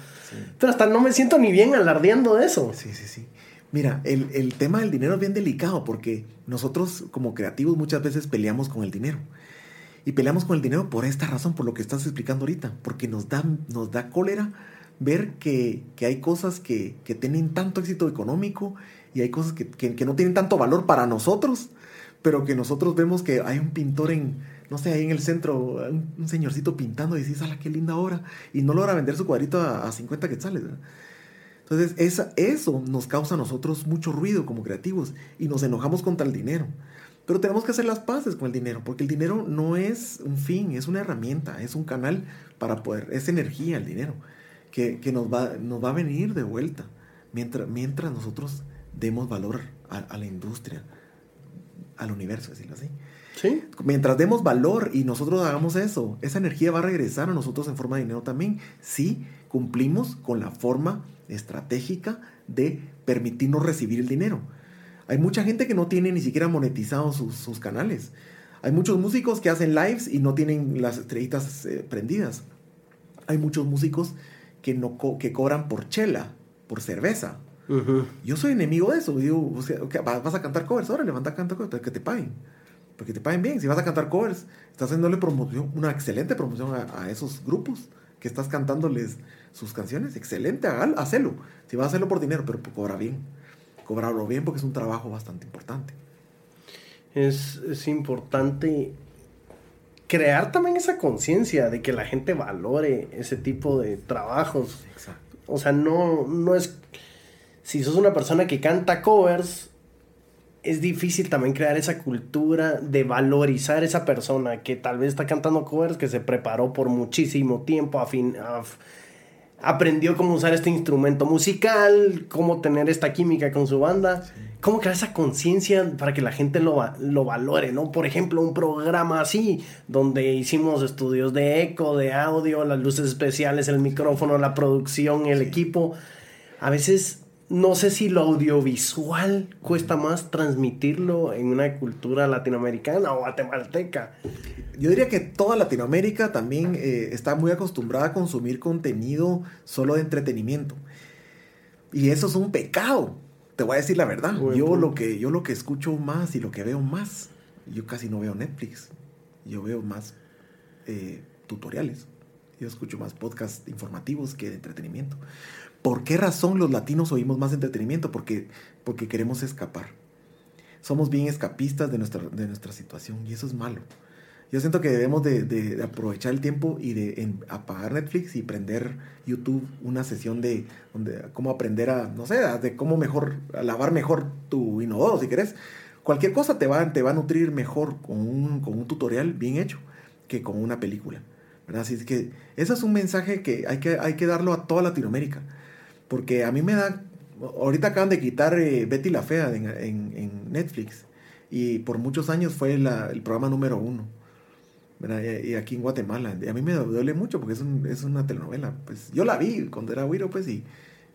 B: pero hasta no me siento ni bien alardeando de eso.
A: Sí, sí, sí. Mira, el, el tema del dinero es bien delicado porque nosotros como creativos muchas veces peleamos con el dinero. Y peleamos con el dinero por esta razón, por lo que estás explicando ahorita, porque nos da, nos da cólera ver que, hay cosas que, tienen tanto éxito económico y hay cosas que, no tienen tanto valor para nosotros, pero que nosotros vemos que hay un pintor en, no sé, ahí en el centro, un, señorcito pintando y dices, ¡ala, qué linda obra! Y no logra vender su cuadrito a, 50 quetzales. Entonces, esa, eso nos causa a nosotros mucho ruido como creativos y nos enojamos contra el dinero. Pero tenemos que hacer las paces con el dinero, porque el dinero no es un fin, es una herramienta, es un canal para poder, es energía el dinero, que, nos, va, nos va a venir de vuelta mientras, mientras nosotros demos valor a, la industria, al universo, decirlo así.
B: ¿Sí?
A: Mientras demos valor y nosotros hagamos eso, esa energía va a regresar a nosotros en forma de dinero también, si cumplimos con la forma estratégica de permitirnos recibir el dinero. Hay mucha gente que no tiene ni siquiera monetizados sus, canales. Hay muchos músicos que hacen lives y no tienen las estrellitas eh, prendidas. Hay muchos músicos que, no que cobran por chela, por cerveza. Yo soy enemigo de eso. Digo, vas a cantar covers, ahora levanta a cantar covers, que te paguen. Porque te paguen bien. Si vas a cantar covers, estás haciéndole promoción, una excelente promoción a, esos grupos que estás cantándoles sus canciones. Excelente, hazlo. Si vas a hacerlo por dinero, pero cobra bien cobrarlo bien porque es un trabajo bastante importante.
B: Es, importante crear también esa conciencia de que la gente valore ese tipo de trabajos. Exacto. O sea, no, no es... Si sos una persona que canta covers, es difícil también crear esa cultura de valorizar esa persona que tal vez está cantando covers, que se preparó por muchísimo tiempo, a fin, aprendió cómo usar este instrumento musical, cómo tener esta química con su banda, cómo crear esa conciencia para que la gente lo, lo valore, ¿no? Por ejemplo, un programa así, donde hicimos estudios de eco, de audio, las luces especiales, el micrófono, la producción, el equipo. A veces no sé si lo audiovisual cuesta más transmitirlo en una cultura latinoamericana o guatemalteca.
A: Yo diría que toda Latinoamérica también eh, está muy acostumbrada a consumir contenido solo de entretenimiento. Y eso es un pecado. Te voy a decir la verdad. yo lo, que, yo lo que escucho más y lo que veo más, yo casi no veo Netflix. Yo veo más eh, tutoriales. Yo escucho más podcasts informativos que de entretenimiento. ¿Por qué razón los latinos oímos más entretenimiento? Porque, porque queremos escapar. Somos bien escapistas de nuestra, de nuestra situación y eso es malo. Yo siento que debemos de, aprovechar el tiempo y de apagar Netflix y prender YouTube una sesión de donde, cómo aprender a, no sé, de cómo mejor, lavar mejor tu inodoro, si querés. Cualquier cosa te va, te va a nutrir mejor con un, con un tutorial bien hecho que con una película. Así es que ese es un mensaje que hay que, hay que darlo a toda Latinoamérica. Porque a mí me da. Ahorita acaban de quitar eh, Betty la Fea en, Netflix. Y por muchos años fue el programa número uno. Y aquí en Guatemala. Y a mí me duele mucho porque es, una telenovela. Pues yo la vi cuando era güiro, pues, y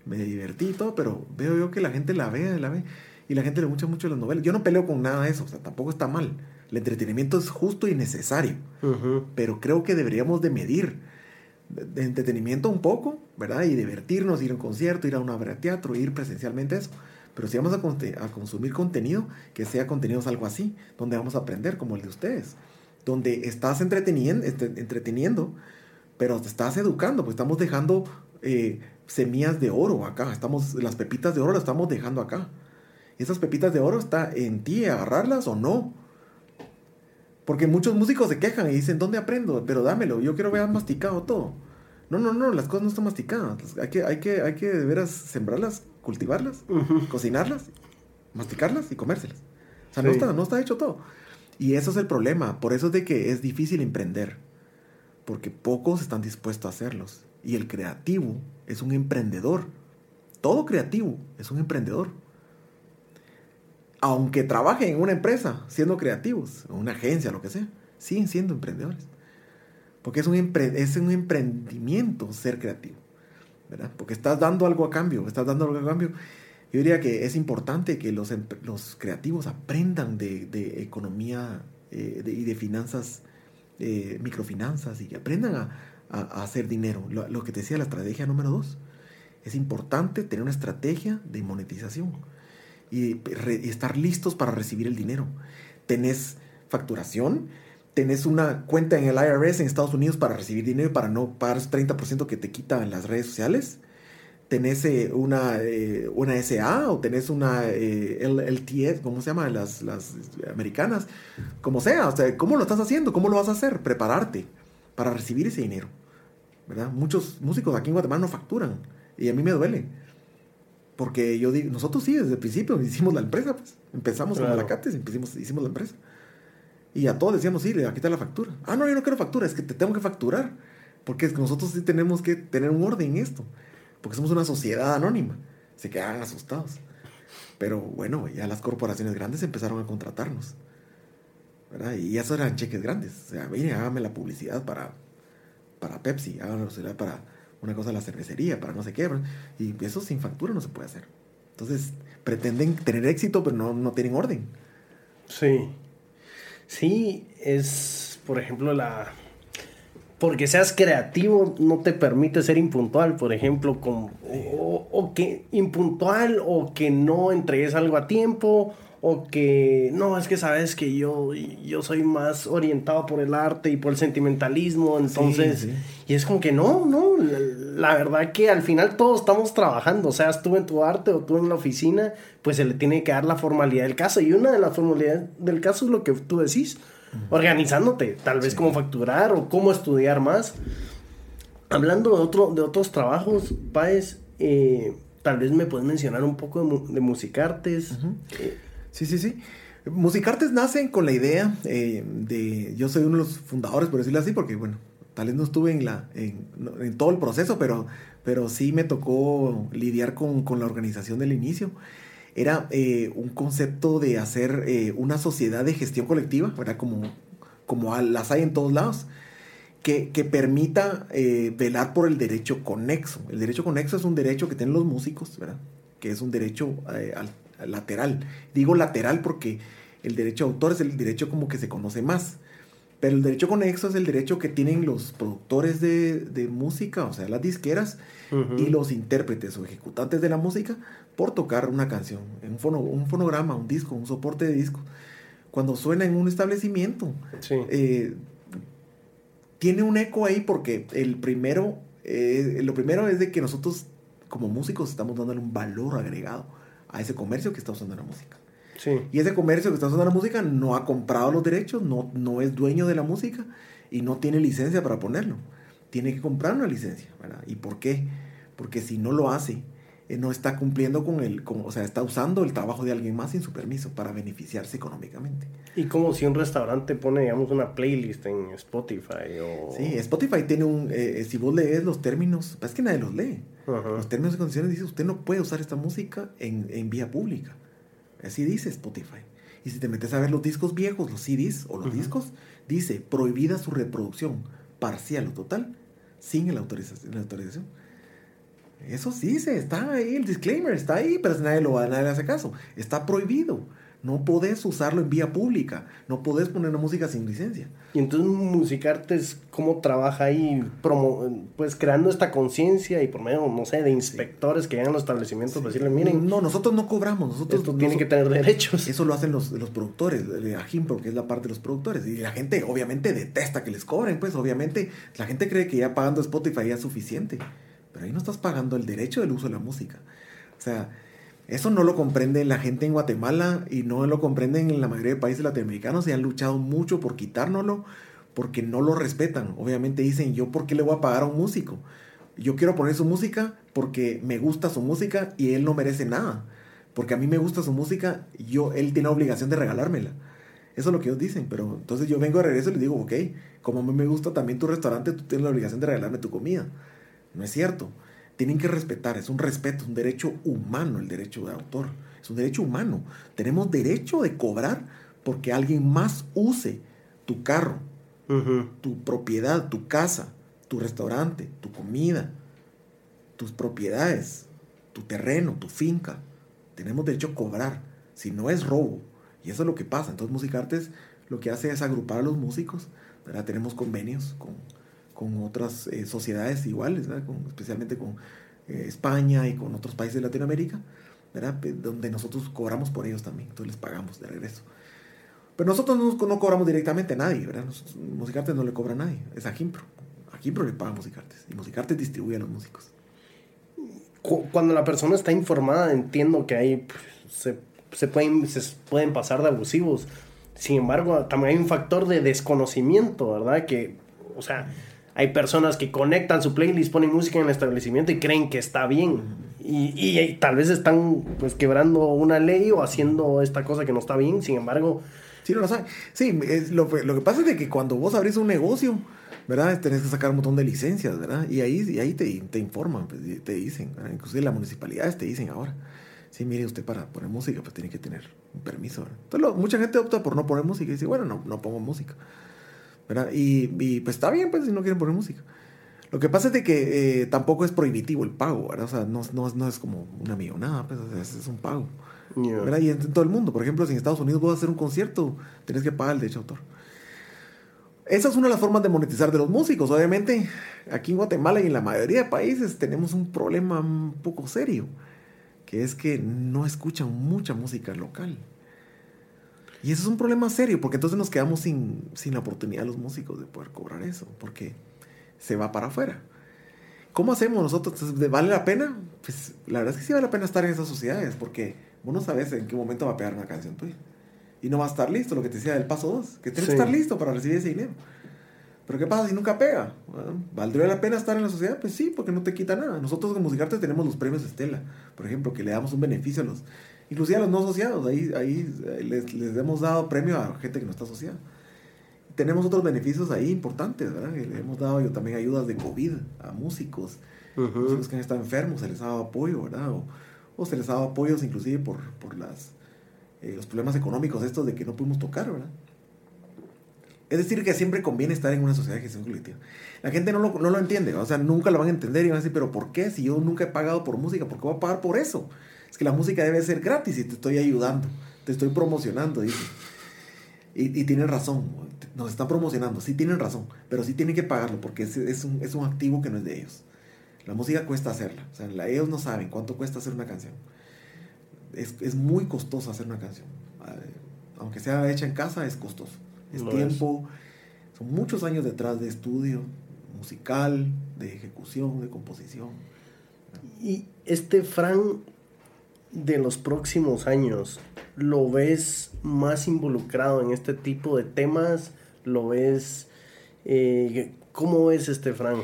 A: me divertí y todo, pero veo yo que la gente la ve, la ve. Y la gente le gusta mucho las novelas. Yo no peleo con nada de eso, o sea, tampoco está mal. El entretenimiento es justo y necesario. Pero creo que deberíamos de medir de entretenimiento un poco, ¿verdad? Y divertirnos, ir a un concierto, ir a una obra de teatro, ir presencialmente eso. Pero si vamos a, consumir contenido, que sea contenido algo así, donde vamos a aprender como el de ustedes, donde estás entreteniendo, entreteniendo pero te estás educando, pues estamos dejando eh, semillas de oro acá, estamos, las pepitas de oro las estamos dejando acá. Esas pepitas de oro está en ti, agarrarlas o no. Porque muchos músicos se quejan y dicen, ¿dónde aprendo? Pero dámelo, yo quiero ver masticado todo. No, no, no, las cosas no están masticadas. Hay que, hay que, hay que de veras sembrarlas, cultivarlas, cocinarlas, masticarlas y comérselas. O sea, no, está, no está hecho todo. Y eso es el problema. Por eso es de que es difícil emprender. Porque pocos están dispuestos a hacerlos. Y el creativo es un emprendedor. Todo creativo es un emprendedor aunque trabajen en una empresa, siendo creativos, en una agencia, lo que sea, siguen siendo emprendedores. Porque es un, es un emprendimiento ser creativo, ¿verdad? Porque estás dando algo a cambio, estás dando algo a cambio. Yo diría que es importante que los, los creativos aprendan de, economía eh, y de finanzas, eh, microfinanzas, y que aprendan a, hacer dinero. Lo, lo, que te decía, la estrategia número dos. Es importante tener una estrategia de monetización y, estar listos para recibir el dinero. Tenés facturación, tenés una cuenta en el IRS en Estados Unidos para recibir dinero para no pagar ese 30% que te quitan las redes sociales. Tenés eh, una, eh, una SA o tenés una eh, LTS, ¿cómo se llama? Las, las americanas. Como sea, o sea, ¿cómo lo estás haciendo? ¿Cómo lo vas a hacer? Prepararte para recibir ese dinero. ¿Verdad? Muchos músicos aquí en Guatemala no facturan y a mí me duele porque yo digo, nosotros sí, desde el principio hicimos la empresa, pues. Empezamos con la Cates y hicimos, hicimos la empresa. Y a todos decíamos, sí, le va a quitar la factura. Ah, no, yo no quiero factura, es que te tengo que facturar. Porque es que nosotros sí tenemos que tener un orden en esto. Porque somos una sociedad anónima. Se quedan asustados. Pero bueno, ya las corporaciones grandes empezaron a contratarnos. ¿verdad? Y eso eran cheques grandes. O sea, mire, hágame la publicidad para, para Pepsi, háganlo para una cosa la cervecería, para no sé qué. Y eso sin factura no se puede hacer. Entonces, pretenden tener éxito, pero no, no tienen orden.
B: Sí. Sí, es, por ejemplo, la... Porque seas creativo no te permite ser impuntual, por ejemplo, con, o, o que impuntual o que no entregues algo a tiempo o que no, es que sabes que yo, yo soy más orientado por el arte y por el sentimentalismo, entonces, y es como que no, no, la, verdad que al final todos estamos trabajando, o sea, tú en tu arte o tú en la oficina, pues se le tiene que dar la formalidad del caso, y una de las formalidades del caso es lo que tú decís, organizándote, tal vez cómo facturar o cómo estudiar más. Hablando de, otro, de otros trabajos, Páez, eh, tal vez me puedes mencionar un poco de, de musicartes.
A: Sí, sí, sí. Musicartes nacen con la idea eh, de. Yo soy uno de los fundadores, por decirlo así, porque, bueno, tal vez no estuve en, la, en, todo el proceso, pero, pero sí me tocó lidiar con, con la organización del inicio. Era eh, un concepto de hacer eh, una sociedad de gestión colectiva, ¿verdad? Como, como las hay en todos lados. Que, que, permita eh, velar por el derecho conexo. El derecho conexo es un derecho que tienen los músicos, ¿verdad? Que es un derecho al, al lateral. Digo lateral porque el derecho de autor es el derecho como que se conoce más. Pero el derecho conexo es el derecho que tienen los productores de, de música, o sea, las disqueras, uh -huh. y los intérpretes o ejecutantes de la música por tocar una canción, un, fono, un fonograma, un disco, un soporte de disco. Cuando suena en un establecimiento,
B: Sí.
A: eh, tiene un eco ahí porque el primero, eh, lo primero es de que nosotros como músicos estamos dándole un valor agregado a ese comercio que está usando la música.
B: Sí.
A: Y ese comercio que está usando la música no ha comprado los derechos, no, no es dueño de la música y no tiene licencia para ponerlo. Tiene que comprar una licencia. ¿verdad? ¿Y por qué? Porque si no lo hace, eh, no está cumpliendo con el, con, o sea, está usando el trabajo de alguien más sin su permiso para beneficiarse económicamente.
B: Y como si un restaurante pone, digamos, una playlist en Spotify o...
A: Sí, Spotify tiene un, eh, si vos lees los términos, es que nadie los lee.
B: Uh -huh.
A: Los términos y condiciones dice, usted no puede usar esta música en, en vía pública. Así dice Spotify. Y si te metes a ver los discos viejos, los CDs o los uh -huh. discos, dice prohibida su reproducción parcial o total sin la autorización. La autorización. Eso sí dice, está ahí, el disclaimer está ahí, pero nadie, lo, nadie le hace caso. Está prohibido. No podés usarlo en vía pública. No podés poner una música sin licencia.
B: Y entonces Musicartes, ¿cómo trabaja ahí? Promo, pues creando esta conciencia y por medio, no sé, de inspectores sí. que llegan a los establecimientos sí. para decirle, miren.
A: No, nosotros no cobramos. Nosotros,
B: esto tiene que tener derechos.
A: Eso lo hacen los, los productores, de Ajimpro, que es la parte de los productores. Y la gente obviamente detesta que les cobren, pues obviamente la gente cree que ya pagando Spotify ya es suficiente. Pero ahí no estás pagando el derecho del uso de la música. O sea, eso no lo comprende la gente en Guatemala y no lo comprenden en la mayoría de países latinoamericanos y han luchado mucho por quitárnoslo porque no lo respetan. Obviamente dicen, yo por qué le voy a pagar a un músico? Yo quiero poner su música porque me gusta su música y él no merece nada. Porque a mí me gusta su música, yo, él tiene la obligación de regalármela. Eso es lo que ellos dicen, pero entonces yo vengo de regreso y les digo, ok, como a mí me gusta también tu restaurante, tú tienes la obligación de regalarme tu comida. No es cierto. Tienen que respetar, es un respeto, es un derecho humano el derecho de autor. Es un derecho humano. Tenemos derecho de cobrar porque alguien más use tu carro,
B: uh -huh.
A: tu propiedad, tu casa, tu restaurante, tu comida, tus propiedades, tu terreno, tu finca. Tenemos derecho a cobrar. Si no es robo. Y eso es lo que pasa. Entonces Musicartes lo que hace es agrupar a los músicos. ¿verdad? Tenemos convenios con con otras eh, sociedades iguales, con, especialmente con eh, España y con otros países de Latinoamérica, ¿verdad? donde nosotros cobramos por ellos también, entonces les pagamos de regreso. Pero nosotros no, no cobramos directamente a nadie, ¿verdad? Nosotros, Musicartes no le cobra a nadie, es a Gimpro. A Gimpro le paga Musicartes y Musicartes distribuye a los músicos.
B: Cuando la persona está informada, entiendo que ahí pues, se, se, pueden, se pueden pasar de abusivos. Sin embargo, también hay un factor de desconocimiento, ¿verdad? Que, o sea, hay personas que conectan su playlist, ponen música en el establecimiento y creen que está bien. Y, y, y, tal vez están pues quebrando una ley o haciendo esta cosa que no está bien, sin embargo...
A: Sí, no lo saben. Sí, es lo, lo, que pasa es de que cuando vos abrís un negocio, ¿verdad? Tenés que sacar un montón de licencias, ¿verdad? Y ahí, y ahí te, te informan, pues, te dicen, ¿verdad? inclusive las municipalidades te dicen ahora. Sí, mire, usted para poner música pues tiene que tener un permiso. ¿verdad? Entonces, lo, mucha gente opta por no poner música y dice, bueno, no, no pongo música. ¿Verdad? Y, y, pues está bien, pues, si no quieren poner música. Lo que pasa es de que eh, tampoco es prohibitivo el pago, ¿verdad? O sea, no, no, no es como una millonada, pues, o sea, es, es, un pago.
B: Yeah.
A: ¿verdad? Y en, en, todo el mundo. Por ejemplo, si en Estados Unidos vas a hacer un concierto, tienes que pagar el derecho de autor. Esa es una de las formas de monetizar de los músicos. Obviamente, aquí en Guatemala y en la mayoría de países tenemos un problema un poco serio, que es que no escuchan mucha música local. Y eso es un problema serio, porque entonces nos quedamos sin, sin la oportunidad los músicos de poder cobrar eso, porque se va para afuera. ¿Cómo hacemos nosotros? ¿Vale la pena? Pues la verdad es que sí vale la pena estar en esas sociedades, porque vos no sabes en qué momento va a pegar una canción tuya. Y no va a estar listo, lo que te decía del paso 2, que tienes sí. que estar listo para recibir ese dinero. Pero ¿qué pasa si nunca pega? Bueno, ¿Valdría la pena estar en la sociedad? Pues sí, porque no te quita nada. Nosotros como Musicarte tenemos los premios Estela, por ejemplo, que le damos un beneficio a los Inclusive a los no asociados, ahí, ahí eh, les, les hemos dado premio a gente que no está asociada. Tenemos otros beneficios ahí importantes, ¿verdad? Le hemos dado yo también ayudas de COVID a músicos, músicos que han estado enfermos, se les ha dado apoyo, ¿verdad? O, o se les ha dado apoyos inclusive por, por las, eh, los problemas económicos estos de que no pudimos tocar, ¿verdad? Es decir, que siempre conviene estar en una sociedad de gestión colectiva. La gente no lo, no lo entiende, o sea, nunca lo van a entender y van a decir, pero ¿por qué? Si yo nunca he pagado por música, ¿por qué voy a pagar por eso? Es que la música debe ser gratis y te estoy ayudando, te estoy promocionando, dice. Y, y tienen razón, nos están promocionando, sí tienen razón, pero sí tienen que pagarlo porque es, es, un, es un activo que no es de ellos. La música cuesta hacerla, o sea, la, ellos no saben cuánto cuesta hacer una canción. Es, es muy costoso hacer una canción. Aunque sea hecha en casa, es costoso es Lo tiempo, es. son muchos años detrás de estudio musical, de ejecución, de composición.
B: Y este Fran de los próximos años, ¿lo ves más involucrado en este tipo de temas? ¿Lo ves... Eh, ¿Cómo ves este Fran?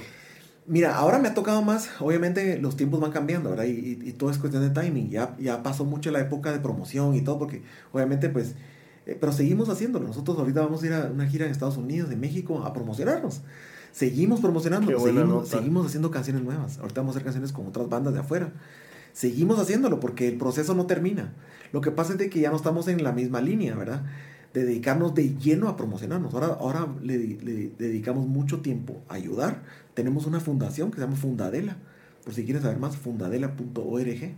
A: Mira, ahora me ha tocado más, obviamente los tiempos van cambiando, ¿verdad? Y, y, y, todo es cuestión de timing, ya, ya pasó mucho la época de promoción y todo, porque obviamente pues eh, pero seguimos haciéndolo. Nosotros ahorita vamos a ir a una gira en Estados Unidos, en México, a promocionarnos. Seguimos promocionando, seguimos, seguimos, haciendo canciones nuevas. Ahorita vamos a hacer canciones con otras bandas de afuera. Seguimos haciéndolo porque el proceso no termina. Lo que pasa es de que ya no estamos en la misma línea, ¿verdad? De dedicarnos de lleno a promocionarnos. Ahora, ahora le, le dedicamos mucho tiempo a ayudar. Tenemos una fundación que se llama Fundadela. Por si quieres saber más, fundadela.org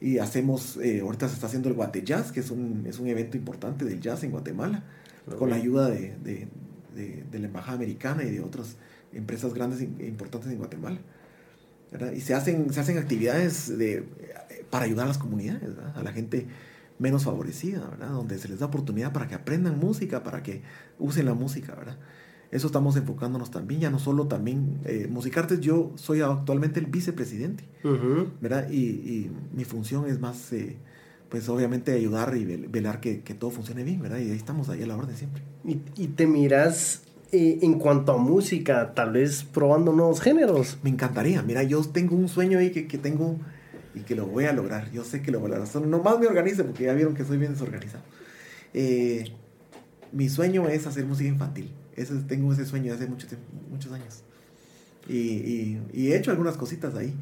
A: y hacemos, eh, ahorita se está haciendo el Guate Jazz, que es un, es un evento importante del jazz en Guatemala, con la ayuda de, de, de, la Embajada Americana y de otras empresas grandes e importantes en Guatemala. ¿Verdad? Y se hacen, se hacen actividades de, para ayudar a las comunidades, ¿verdad? a la gente menos favorecida, ¿verdad? donde se les da oportunidad para que aprendan música, para que usen la música. ¿verdad? Eso estamos enfocándonos también, ya no solo también, eh, Musicartes, yo soy actualmente el vicepresidente, ¿verdad? Y, y, mi función es más, eh, pues obviamente ayudar y velar que, que, todo funcione bien, ¿verdad? Y ahí estamos, ahí a la orden siempre.
B: ¿Y, y te miras eh, en cuanto a música, tal vez probando nuevos géneros?
A: Me encantaría, mira, yo tengo un sueño ahí que, que tengo y que lo voy a lograr, yo sé que lo voy a lograr, nomás me organice porque ya vieron que soy bien desorganizado. Eh, mi sueño es hacer música infantil tengo ese sueño de hace mucho muchos años. Y, y, he hecho algunas cositas ahí.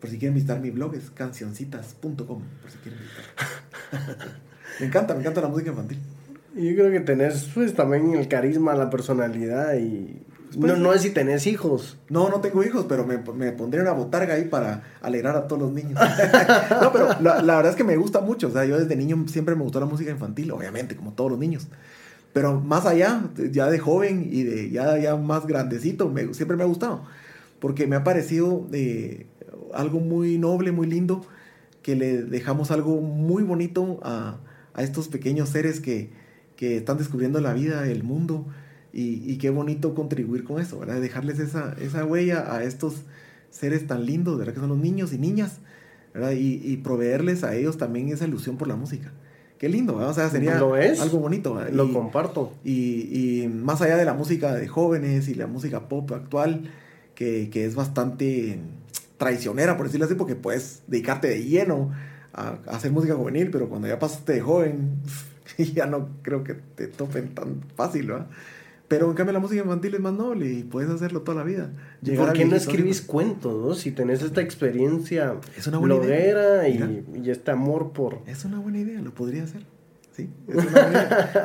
A: Por si quieren visitar mi blog, es cancioncitas.com. Por si quieren visitar. me encanta, me encanta la música infantil.
B: Yo creo que tenés pues también el carisma, la personalidad y... no, no es si tenés hijos.
A: No, no tengo hijos, pero me, me pondré una botarga ahí para alegrar a todos los niños. no, pero la, la, verdad es que me gusta mucho. O sea, yo desde niño siempre me gustó la música infantil, obviamente, como todos los niños. Pero más allá, ya de joven y de ya, ya más grandecito, me, siempre me ha gustado. Porque me ha parecido eh, algo muy noble, muy lindo, que le dejamos algo muy bonito a, a estos pequeños seres que, que, están descubriendo la vida, el mundo. Y, y, qué bonito contribuir con eso, ¿verdad? Dejarles esa, esa huella a estos seres tan lindos, ¿verdad? Que son los niños y niñas, ¿verdad? Y, y proveerles a ellos también esa ilusión por la música. Qué lindo, o sea, sería algo bonito.
B: Lo comparto.
A: Y, y, más allá de la música de jóvenes y la música pop actual, que, que, es bastante traicionera, por decirlo así, porque puedes dedicarte de lleno a, a hacer música juvenil, pero cuando ya pasaste de joven, ya no creo que te topen tan fácil, ¿verdad? Pero en cambio la música infantil es más noble y puedes hacerlo toda la vida.
B: ¿Por qué no escribís cuentos, no? Si tenés esta experiencia es una buena bloguera y, y, este amor por...
A: Es una buena idea, lo podría hacer. Sí,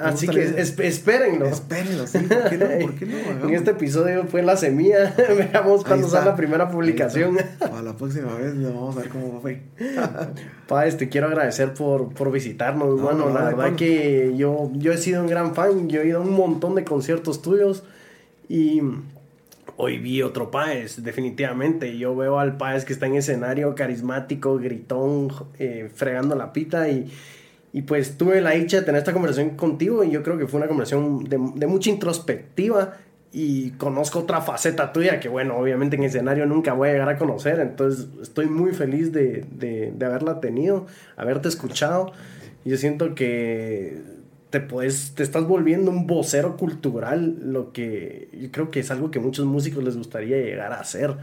B: Así que es, espérenlo.
A: Espérenlo, sí. ¿Por qué no? ¿Por qué no?
B: en este episodio fue la semilla. Veamos cuándo sale la primera publicación.
A: Para la próxima vez vamos a ver cómo fue.
B: Páez, te quiero agradecer por, por visitarnos, no, bueno, no, la verdad que yo, yo he sido un gran fan. Yo he ido a un montón de conciertos tuyos. Y hoy vi otro Páez, definitivamente. Yo veo al Páez que está en escenario carismático, gritón, eh, fregando la pita y y pues tuve la dicha de tener esta conversación contigo y yo creo que fue una conversación de, de, mucha introspectiva y conozco otra faceta tuya que bueno, obviamente en escenario nunca voy a llegar a conocer, entonces estoy muy feliz de, de, de haberla tenido, haberte escuchado. Y yo siento que te, puedes, te estás volviendo un vocero cultural, lo que yo creo que es algo que muchos músicos les gustaría llegar a hacer.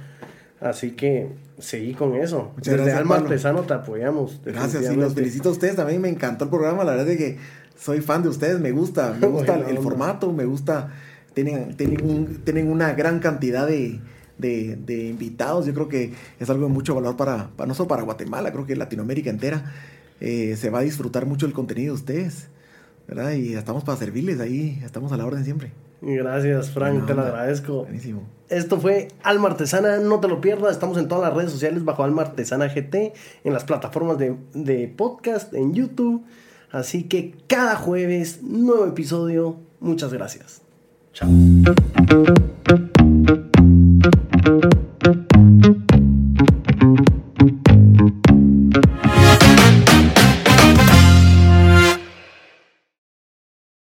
B: Así que seguí con eso.
A: Muchas
B: Desde
A: gracias,
B: Alma
A: Pablo.
B: Artesano te apoyamos.
A: Gracias, y los felicito a ustedes también. Me encantó el programa. La verdad es que soy fan de ustedes. Me gusta, me gusta el formato, me gusta. Tienen, tienen, un- tienen una gran cantidad de, de- de invitados. Yo creo que es algo de mucho valor para, para no solo para Guatemala, creo que Latinoamérica entera. Eh, se va a disfrutar mucho el contenido de ustedes. ¿verdad? Y estamos para servirles ahí. Estamos a la orden siempre.
B: Gracias, Frank, te lo agradezco.
A: Buenísimo.
B: Esto fue Alma Artesana, no te lo pierdas. Estamos en todas las redes sociales bajo Alma Artesana GT, en las plataformas de, de podcast, en YouTube. Así que cada jueves, nuevo episodio. Muchas gracias. Chao.